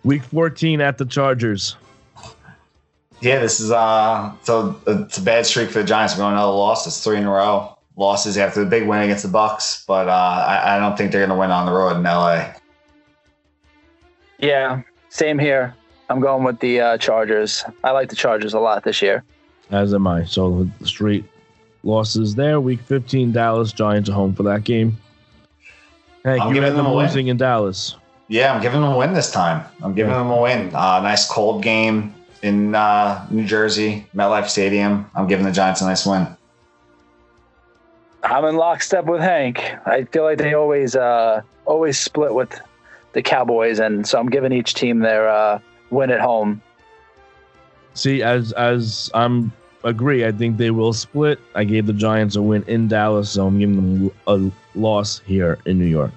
C: Week 14 at the Chargers.
E: Yeah, this is uh so it's a bad streak for the Giants. We're going another loss. It's three in a row losses after the big win against the Bucks, but uh, I, I don't think they're going to win on the road in LA.
D: Yeah, same here. I'm going with the uh, Chargers. I like the Chargers a lot this year.
C: As am I. So the straight losses there. Week 15, Dallas Giants are home for that game. Hey,
E: I'm
C: you
E: giving
C: had them
E: them a win.
C: in Dallas.
E: Yeah, I'm giving them a win this time. I'm giving them a win. Uh, nice cold game in uh, New Jersey, MetLife Stadium. I'm giving the Giants a nice win.
D: I'm in lockstep with Hank. I feel like they always uh, always split with the Cowboys, and so I'm giving each team their uh, win at home.
C: See, as as I'm agree. I think they will split. I gave the Giants a win in Dallas, so I'm giving them a loss here in New York.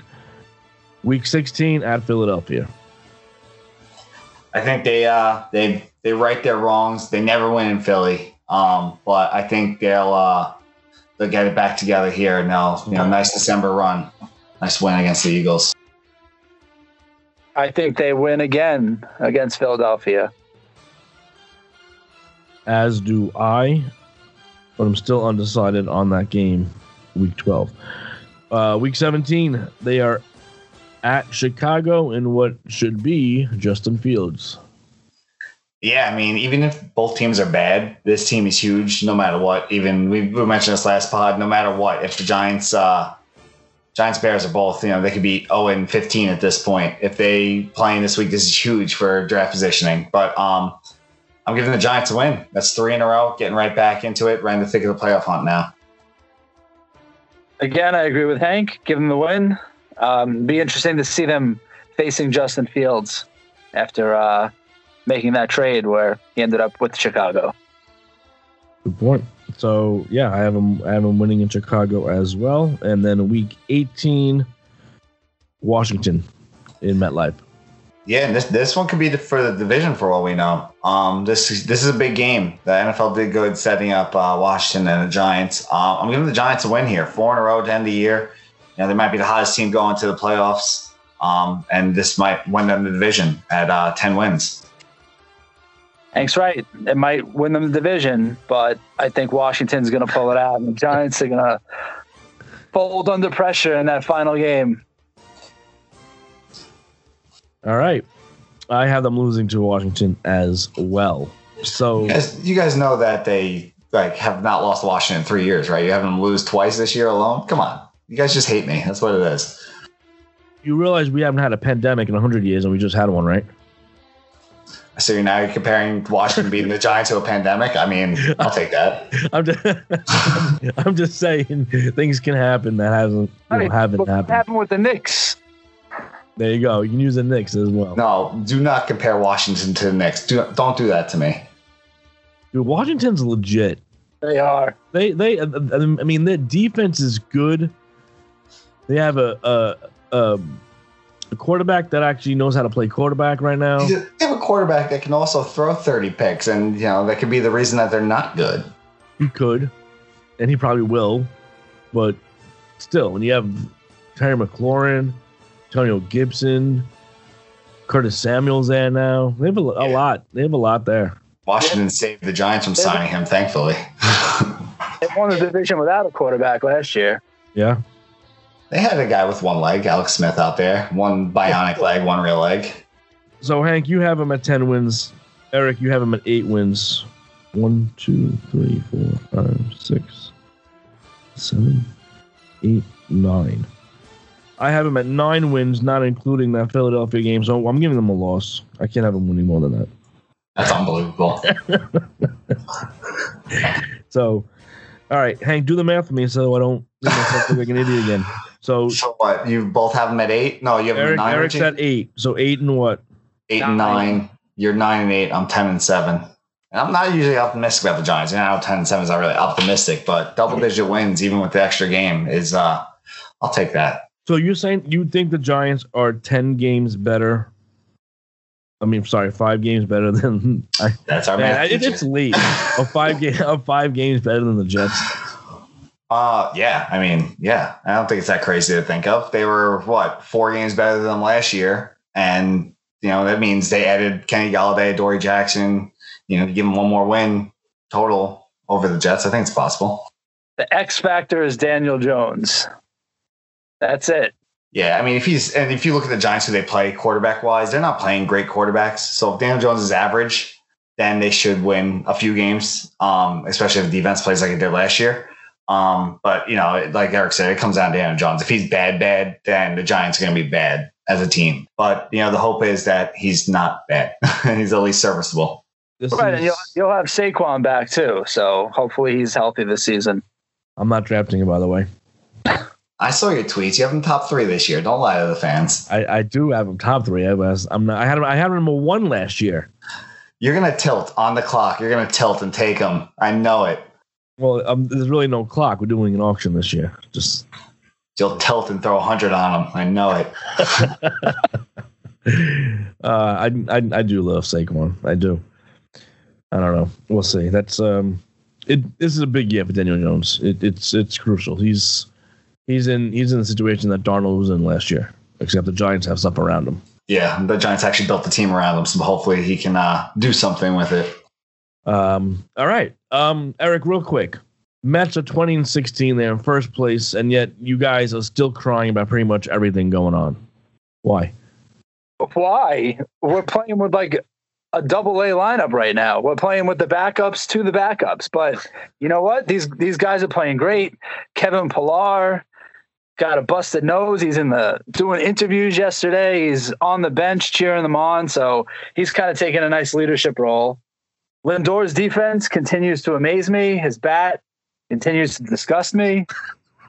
C: Week 16 at Philadelphia.
E: I think they uh they they right their wrongs. They never win in Philly. Um, but I think they'll uh they'll get it back together here and they'll you know nice December run. Nice win against the Eagles.
D: I think they win again against Philadelphia.
C: As do I, but I'm still undecided on that game, week 12. Uh, week 17, they are at Chicago in what should be Justin Fields.
E: Yeah, I mean, even if both teams are bad, this team is huge no matter what. Even we, we mentioned this last pod, no matter what, if the Giants uh Giants Bears are both, you know, they could be 0 and 15 at this point. If they playing this week, this is huge for draft positioning. But um I'm giving the Giants a win. That's three in a row, getting right back into it, right in the thick of the playoff hunt now.
D: Again, I agree with Hank. Give them the win. Um, be interesting to see them facing Justin Fields after uh, making that trade where he ended up with Chicago.
C: Good point. So yeah, I have him. I have him winning in Chicago as well, and then week 18, Washington in MetLife.
E: Yeah, and this this one could be for the division for all we know. Um, this is- this is a big game. The NFL did good setting up uh, Washington and the Giants. Um, I'm giving the Giants a win here, four in a row to end the year. You know, they might be the hottest team going to the playoffs, um, and this might win them the division at uh, ten wins.
D: Hank's right. It might win them the division, but I think Washington's going to pull it out, and the Giants are going to fold under pressure in that final game.
C: All right, I have them losing to Washington as well. So
E: You guys, you guys know that they like have not lost Washington in three years, right? You have them lose twice this year alone. Come on, you guys just hate me. That's what it is.
C: you realize we haven't had a pandemic in 100 years, and we just had one, right?
E: So now you're now comparing Washington beating the Giants to a pandemic. I mean, I'll take that.
C: I'm just, I'm just saying things can happen that hasn't you know, haven't
D: what
C: happened.
D: happened with the Knicks?
C: There you go. You can use the Knicks as well.
E: No, do not compare Washington to the Knicks. Do don't do that to me.
C: Dude, Washington's legit.
D: They are.
C: They they uh, I mean their defense is good. They have a a, a, a quarterback that actually knows how to play quarterback right now.
E: They have a quarterback that can also throw 30 picks, and you know that could be the reason that they're not good.
C: He could, and he probably will, but still, when you have Terry McLaurin, Antonio Gibson, Curtis Samuel's there now, they have a, a
E: Yeah.
C: lot. They have a lot there.
E: Washington saved the Giants from signing him, thankfully.
D: They won the division without a quarterback last year.
C: Yeah,
E: they had a guy with one leg, Alex Smith, out there. One bionic leg, one real leg.
C: So Hank, you have him at ten wins. Eric, you have him at eight wins. One, two, three, four, five, six, seven, eight, nine. I have him at nine wins, not including that Philadelphia game. So I'm giving them a loss. I can't have him winning more than that.
E: That's unbelievable.
C: So, all right, Hank, do the math for me so I don't make myself look like an idiot again. So
E: so what? You both have them at eight? No, you have
C: Eric,
E: nine.
C: Eric's
E: Richie?
C: at eight. So eight and what?
E: eight and nine. You're nine and eight. I'm ten and seven. And I'm not usually optimistic about the Giants. You know, ten and seven is not really optimistic, but double digit wins, even with the extra game, is uh I'll take that.
C: So you're saying you think the Giants are ten games better? I mean, sorry, five games better than I,
E: That's our
C: man, it, it's late. A five game, a five games better than the Jets.
E: Uh yeah, I mean, yeah. I don't think it's that crazy to think of. They were what, four games better than last year. And you know, that means they added Kenny Golladay, Dory Jackson, you know, to give them one more win total over the Jets. I think it's possible.
D: The X factor is Daniel Jones. That's it.
E: Yeah, I mean, if he's and if you look at the Giants who they play quarterback wise, they're not playing great quarterbacks. So if Daniel Jones is average, then they should win a few games, um, especially if the defense plays like it did last year. Um, but you know, like Eric said, it comes down to Daniel Jones. If he's bad, bad, then the Giants are going to be bad as a team. But you know, the hope is that he's not bad. And he's at least serviceable.
C: This
D: Right,
C: is-
D: and you'll you'll have Saquon back too. So hopefully he's healthy this season.
C: I'm not drafting him, by the way.
E: I saw your tweets. You have him top three this year. Don't lie to the fans.
C: I, I do have him top three. I was I'm not. I had him. I had him number one last year.
E: You're gonna tilt on the clock. You're gonna tilt and take them. I know it.
C: Well, um, there's really no clock. We're doing an auction this year. Just
E: You'll tilt and throw a hundred on them. I know it.
C: uh, I, I I do love Saquon. I do. I don't know. We'll see. That's um, it. This is a big year for Daniel Jones. It, it's it's crucial. He's he's in he's in the situation that Darnold was in last year, except the Giants have stuff around him.
E: Yeah, the Giants actually built the team around him, so hopefully he can uh, do something with it.
C: Um, all right, um, Eric, real quick. Mets are 20 and 16. They're in first place, and yet you guys are still crying about pretty much everything going on. Why?
D: Why? We're playing with like a double A lineup right now. We're playing with the backups to the backups. But you know what? These these guys are playing great. Kevin Pillar got a busted nose. He's in the doing interviews yesterday. He's on the bench cheering them on. So he's kind of taking a nice leadership role. Lindor's defense continues to amaze me. His bat continues to disgust me.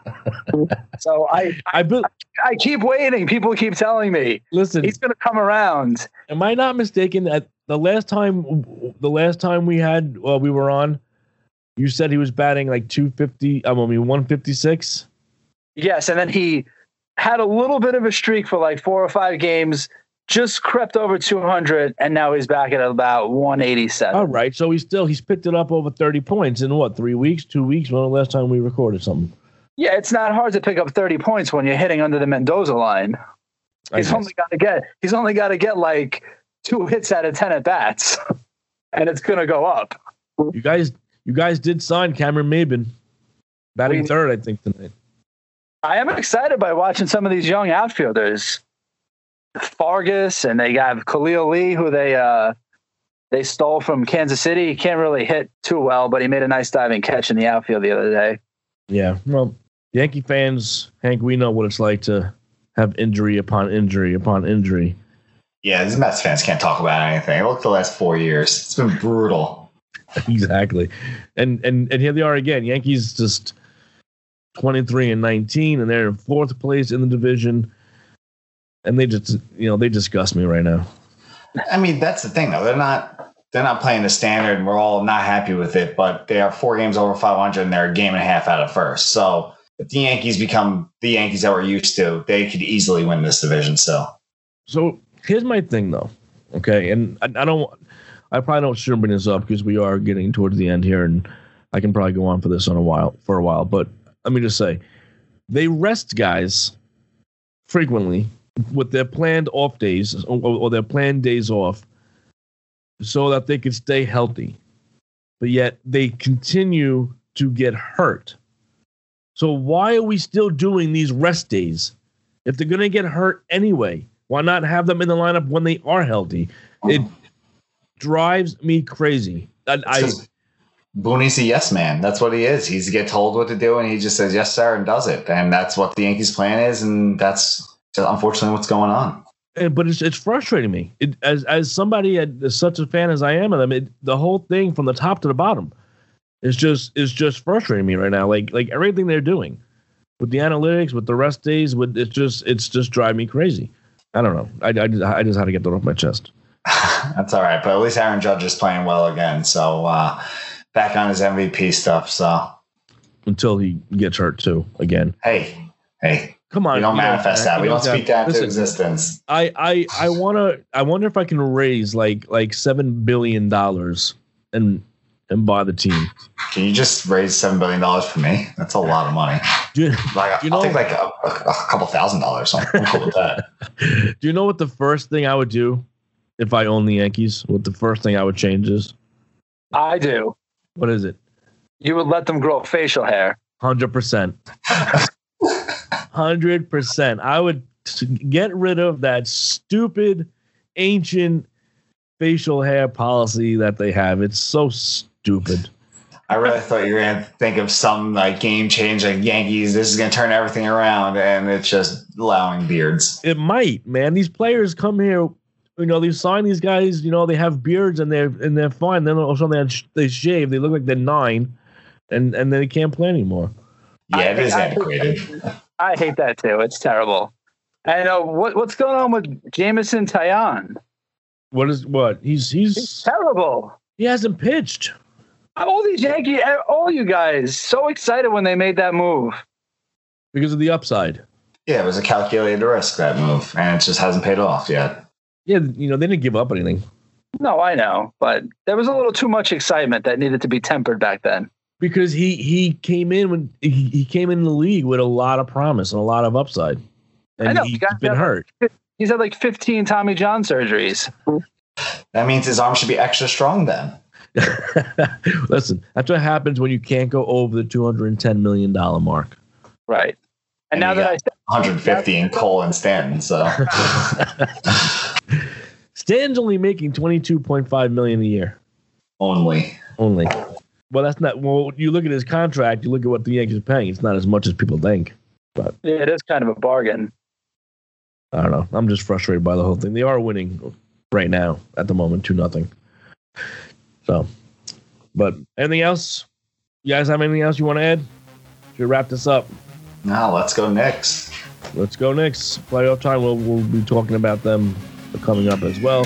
D: so I,
C: I be-
D: I keep waiting. People keep telling me
C: listen.
D: he's going to come around.
C: Am I not mistaken? That the last time, the last time we had, well, we were on, you said he was batting like 250. I mean, 156.
D: Yes, and then he had a little bit of a streak for like four or five games. Just crept over 200, and now he's back at about 187.
C: All right, so he's still he's picked it up over 30 points in what three weeks, two weeks? When the last time we recorded something?
D: Yeah, it's not hard to pick up 30 points when you're hitting under the Mendoza line. He's only got to get he's only got to get like two hits out of 10 at bats, and it's going to go up.
C: You guys, you guys did sign Cameron Maybin, batting
D: We-
C: third, I think tonight.
D: I am excited by watching some of these young outfielders, Fargas, and they got Khalil Lee, who they uh, they stole from Kansas City. He can't really hit too well, but he made a nice diving catch in the outfield the other day.
C: Yeah, well, Yankee fans, Hank, we know what it's like to have injury upon injury upon injury.
E: Yeah, these Mets fans can't talk about anything. Look at the last four years. It's been brutal.
C: exactly. And and and here they are again. Yankees just 23 and 19 and they're in fourth place in the division. And they just you know, they disgust me right now.
E: I mean, that's the thing though. They're not they're not playing the standard and we're all not happy with it, but they are four games over 500 and they're a game and a half out of first. So if the Yankees become the Yankees that we're used to, they could easily win this division. So
C: So here's my thing though. Okay. And I, I don't I probably don't shouldn't bring this up because we are getting towards the end here and I can probably go on for this on a while for a while. But let me just say they rest guys frequently with their planned off days or, or their planned days off so that they can stay healthy. But yet they continue to get hurt. So why are we still doing these rest days? If they're going to get hurt anyway, why not have them in the lineup when they are healthy? It drives me crazy. I, I
E: Booney's a yes man. That's what he is. He's get told what to do, and he just says yes, sir, and does it. And that's what the Yankees' plan is, and that's unfortunately what's going on.
C: Eh, but it's it's frustrating me. It, as as somebody as such a fan as I am of them, it, the whole thing from the top to the bottom is just is just frustrating me right now. Like like everything they're doing with the analytics, with the rest days, with it's just it's just driving me crazy. I don't know. I, I, just, I just had to get that off my chest.
E: That's all right. But at least Aaron Judge is playing well again. So uh, back on his MVP stuff. So
C: Until he gets hurt too again.
E: hey, hey,
C: Come on,
E: we don't
C: you know,
E: manifest that. We don't speak that into existence.
C: I I I wanna I wonder if I can raise like like seven billion dollars and and buy the team.
E: Can you just raise seven billion dollars for me? That's a lot of money.
C: Do you,
E: Like
C: You
E: I'll
C: know-
E: take like a, a, a couple thousand dollars. I'm I'm cool with that.
C: do you know what the first thing I would do if I own the Yankees? What the first thing I would change is?
D: I do.
C: What is it?
D: You would let them grow facial hair.
C: Hundred percent. Hundred percent. I would get rid of that stupid, ancient facial hair policy that they have. It's so stupid.
E: I really thought you were gonna think of some like game change, like Yankees. This is gonna turn everything around, and it's just allowing beards.
C: It might, man. These players come here, you know, they sign these guys, you know, they have beards and they're and they're fine. Then all of a sudden they, they shave, they look like they're nine, and and they can't play anymore.
E: Yeah, it
D: I-
E: is
D: I-
E: antiquated.
D: I hate that too. It's terrible. I know uh, what what's going on with Jameson Taillon.
C: What is what? He's he's,
D: He's terrible.
C: he hasn't pitched.
D: All these Yankee, all you guys, so excited when they made that move.
C: because of the upside.
E: Yeah, it was a calculated risk that move, and it just hasn't paid off yet.
C: Yeah, you know they didn't give up anything
D: No, I know, but there was a little too much excitement that needed to be tempered back then.
C: Because he he came in when he, he came in the league with a lot of promise and a lot of upside, and
D: I know,
C: he's
D: you got
C: been
D: that.
C: hurt.
D: He's had like 15 Tommy John surgeries.
E: That means his arm should be extra strong then.
C: Listen, that's what happens when you can't go over the two hundred and ten million dollar mark.
D: Right. And,
E: And
D: now that I
E: got- 150 in Cole and Stanton. So
C: Stan's only making twenty two point five million a year.
E: only.
C: Only. Well, that's not. Well, you look at his contract. You look at what the Yankees are paying. It's not as much as people think.
D: But yeah, it is kind of a bargain.
C: I don't know. I'm just frustrated by the whole thing. They are winning right now at the moment, two nothing. So, but anything else? You guys have anything else you want to add? Should we wrap this up?
E: Now let's go Knicks.
C: Let's go Knicks. Playoff time. We'll, we'll be talking about them coming up as well.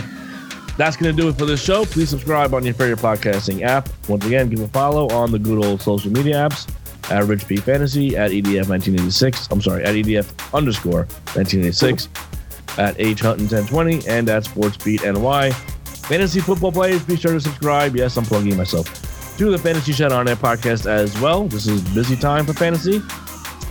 C: That's going to do it for this show. Please subscribe on your favorite podcasting app. Once again, give a follow on the good old social media apps at Rich P Fantasy, at EDF 1986. I'm sorry, at EDF underscore 1986, at H Hunting 1020, and at Sportsbeat NY. Fantasy football players, be sure to subscribe. Yes, I'm plugging myself to the Fantasy Shed on Air podcast as well. This is busy time for fantasy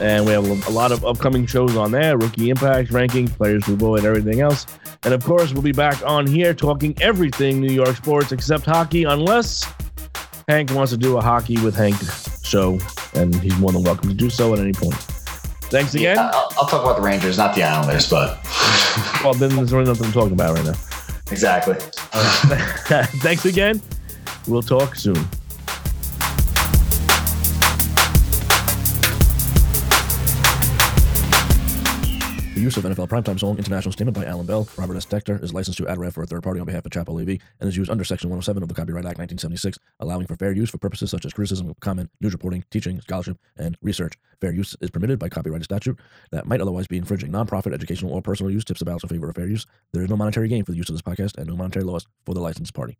C: and we have a lot of upcoming shows on there rookie impact rankings players who and everything else and of course we'll be back on here talking everything new york sports except hockey unless hank wants to do a hockey with hank show and he's more than welcome to do so at any point. Thanks again.
E: Yeah, I'll, I'll talk about the Rangers, not the Islanders, but
C: well then there's really nothing to talk about right now.
E: Exactly.
C: thanks again. We'll talk soon
F: use of NFL Primetime Song International Statement by Alan Bell, Robert S. Dexter, is licensed to AdRev for a third party on behalf of Chapo AV and is used under Section 107 of the Copyright Act 1976, allowing for fair use for purposes such as criticism, comment, news reporting, teaching, scholarship, and research. Fair use is permitted by copyright statute that might otherwise be infringing nonprofit, educational, or personal use tips balance in favor of fair use. There is no monetary gain for the use of this podcast and no monetary loss for the licensed party.